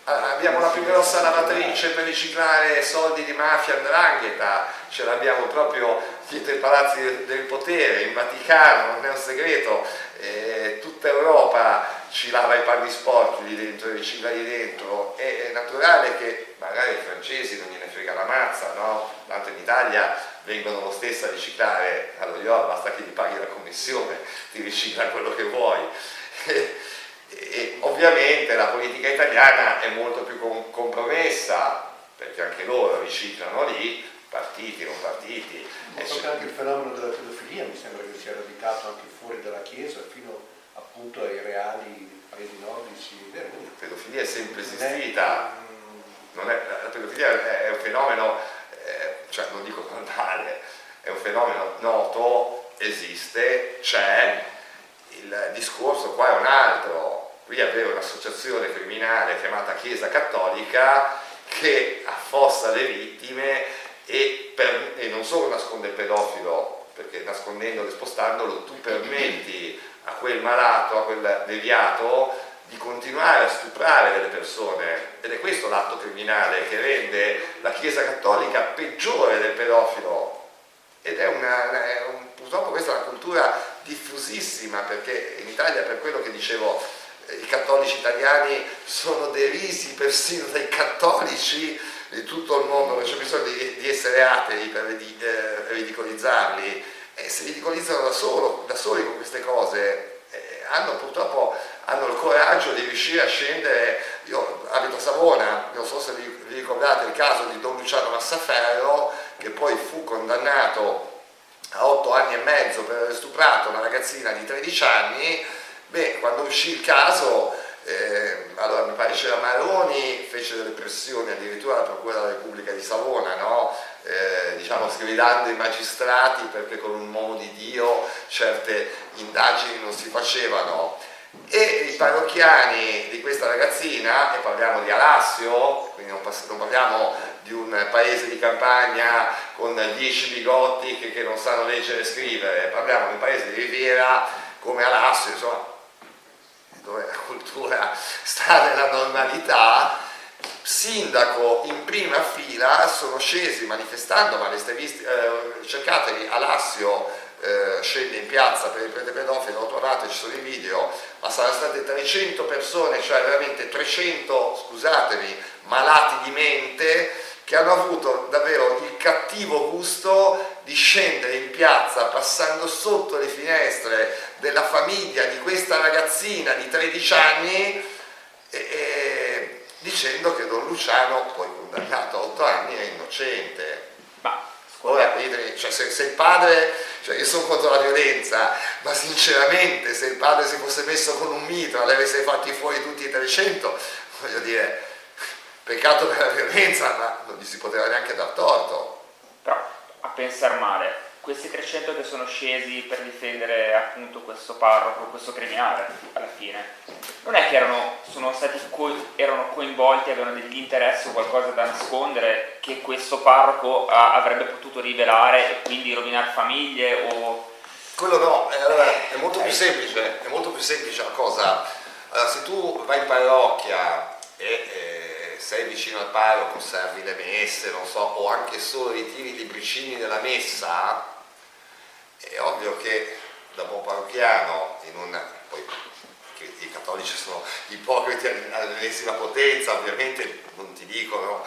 Abbiamo la più grossa lavatrice per riciclare soldi di mafia andrangheta, ce l'abbiamo proprio dietro i palazzi del potere, in Vaticano, non è un segreto, eh, tutta Europa ci lava i panni sporchi lì dentro, ricicla lì dentro, è, è naturale che magari i francesi non gliene frega la mazza, no? Tanto in Italia vengono lo stesso a riciclare allo IOR, basta che gli paghi la commissione, ti ricicla quello che vuoi. E ovviamente la politica italiana è molto più compromessa, perché anche loro riciclano lì, partiti, non partiti. Ma anche il fenomeno della pedofilia mi sembra che sia radicato anche fuori dalla Chiesa, fino appunto ai reali paesi nordici. La pedofilia è sempre esistita, è, la pedofilia è un fenomeno, eh, cioè non dico normale, è un fenomeno noto, esiste, c'è, il discorso qua è un altro, qui avere un'associazione criminale chiamata Chiesa Cattolica che affossa le vittime e, per, e non solo nasconde il pedofilo, perché nascondendolo e spostandolo tu permetti a quel malato, a quel deviato di continuare a stuprare delle persone. Ed è questo l'atto criminale che rende la Chiesa Cattolica peggiore del pedofilo. Ed è una, è un, purtroppo questa è una cultura diffusissima perché in Italia per quello che dicevo i cattolici italiani sono derisi persino dai cattolici di tutto il mondo, non c'è bisogno di, di essere atei per eh, ridicolizzarli, e si ridicolizzano da, solo, da soli con queste cose, eh, hanno purtroppo hanno il coraggio di riuscire a scendere, io abito a Savona, non so se vi, vi ricordate il caso di Don Luciano Massaferro, che poi fu condannato a otto anni e mezzo per aver stuprato una ragazzina di 13 anni, Beh, quando uscì il caso, eh, allora mi pare c'era Maroni, fece delle pressioni addirittura alla Procura della Repubblica di Savona, no? eh, diciamo sgridando i magistrati perché con un uomo di Dio certe indagini non si facevano. E i parrocchiani di questa ragazzina, e parliamo di Alassio, quindi non, non parliamo di un paese di campagna con dieci bigotti che, che non sanno leggere e scrivere, parliamo di un paese di Riviera come Alassio, insomma, dove la cultura sta nella normalità, sindaco in prima fila sono scesi manifestando, ma visti, eh, cercatevi, Alassio eh, scende in piazza per il prete pedofilo, lo trovate, ci sono i video, ma saranno state 300 persone, cioè veramente 300, scusatemi, malati di mente, che hanno avuto davvero il cattivo gusto di scendere in piazza passando sotto le finestre della famiglia di questa ragazzina di 13 anni e, e, dicendo che Don Luciano, poi condannato a 8 anni, è innocente. Ma Ora, cioè, se, se, il padre cioè io sono contro la violenza, ma sinceramente se il padre si fosse messo con un mitra, le avesse fatti fuori tutti i 300, voglio dire, peccato per la violenza, ma non gli si poteva neanche dar torto. Però, a pensare male, questi 300 che sono scesi per difendere appunto questo parroco, questo criminale, alla fine, non è che erano, stati co- erano coinvolti, avevano degli interessi o qualcosa da nascondere che questo parroco a- avrebbe potuto rivelare e quindi rovinare famiglie o... Quello no, eh, allora, è molto più semplice, è molto più semplice la cosa. Allora, se tu vai in parrocchia e... Eh, sei vicino al parroco, osservi le messe, non so, o anche solo ritiri i libricini della messa, è ovvio che da buon parrocchiano, in una, poi i cattolici sono ipocriti all'ennesima potenza, ovviamente non ti dicono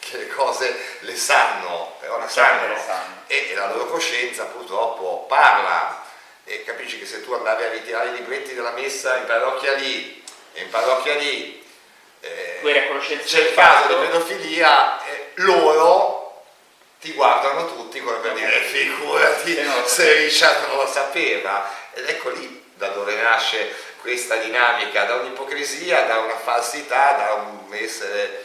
che le cose le sanno, però le sanno, le sanno. E, la loro coscienza purtroppo parla e capisci che se tu andavi a ritirare i libretti della messa in parrocchia lì e in parrocchia lì eh, c'è il caso di pedofilia, eh, loro ti guardano tutti come per dire figurati se Richard non lo sapeva ed ecco lì da dove nasce questa dinamica, da un'ipocrisia, da una falsità, da un essere...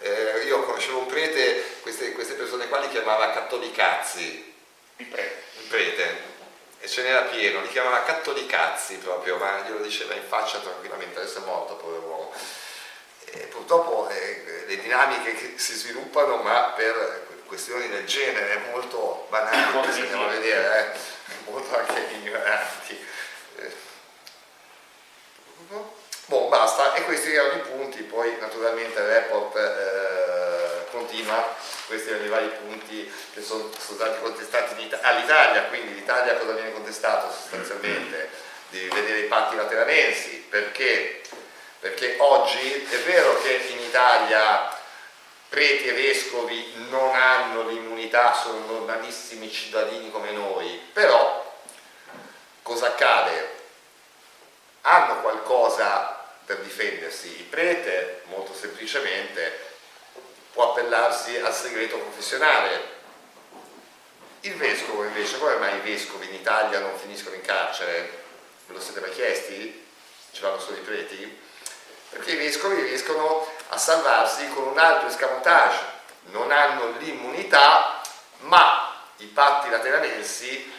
Eh, io conoscevo un prete, queste, queste, persone qua li chiamava cattolicazzi. Il prete. Il prete. E ce n'era pieno, li chiamava cattolicazzi proprio, ma glielo diceva in faccia tranquillamente, adesso è morto, povero uomo. E purtroppo eh, le dinamiche si sviluppano, ma per questioni del genere molto banali, se andiamo a vedere, eh, molto anche ignoranti. Eh. Boh, basta, e questi erano i punti, poi naturalmente il report eh, continua, questi erano i vari punti che sono, sono stati contestati all'Italia, quindi l'Italia cosa viene contestato sostanzialmente? Di vedere i patti lateranensi, perché? Perché oggi è vero che in Italia preti e vescovi non hanno l'immunità, sono normalissimi cittadini come noi, però cosa accade? Hanno qualcosa per difendersi. Il prete, molto semplicemente, può appellarsi al segreto professionale. Il vescovo invece, come mai i vescovi in Italia non finiscono in carcere? Ve lo siete mai chiesti? Ce l'hanno solo i preti? Perché i vescovi riescono a salvarsi con un altro escamotage, non hanno l'immunità, ma i patti lateranensi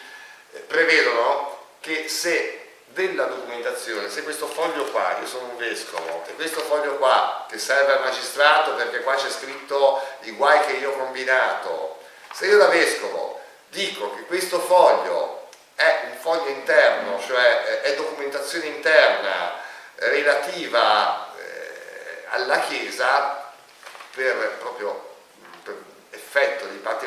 eh, prevedono che se della documentazione, se questo foglio qua, io sono un vescovo, e questo foglio qua che serve al magistrato perché qua c'è scritto i guai che io ho combinato, se io da vescovo dico che questo foglio è un foglio interno, cioè è documentazione interna relativa alla Chiesa per proprio per effetto di patti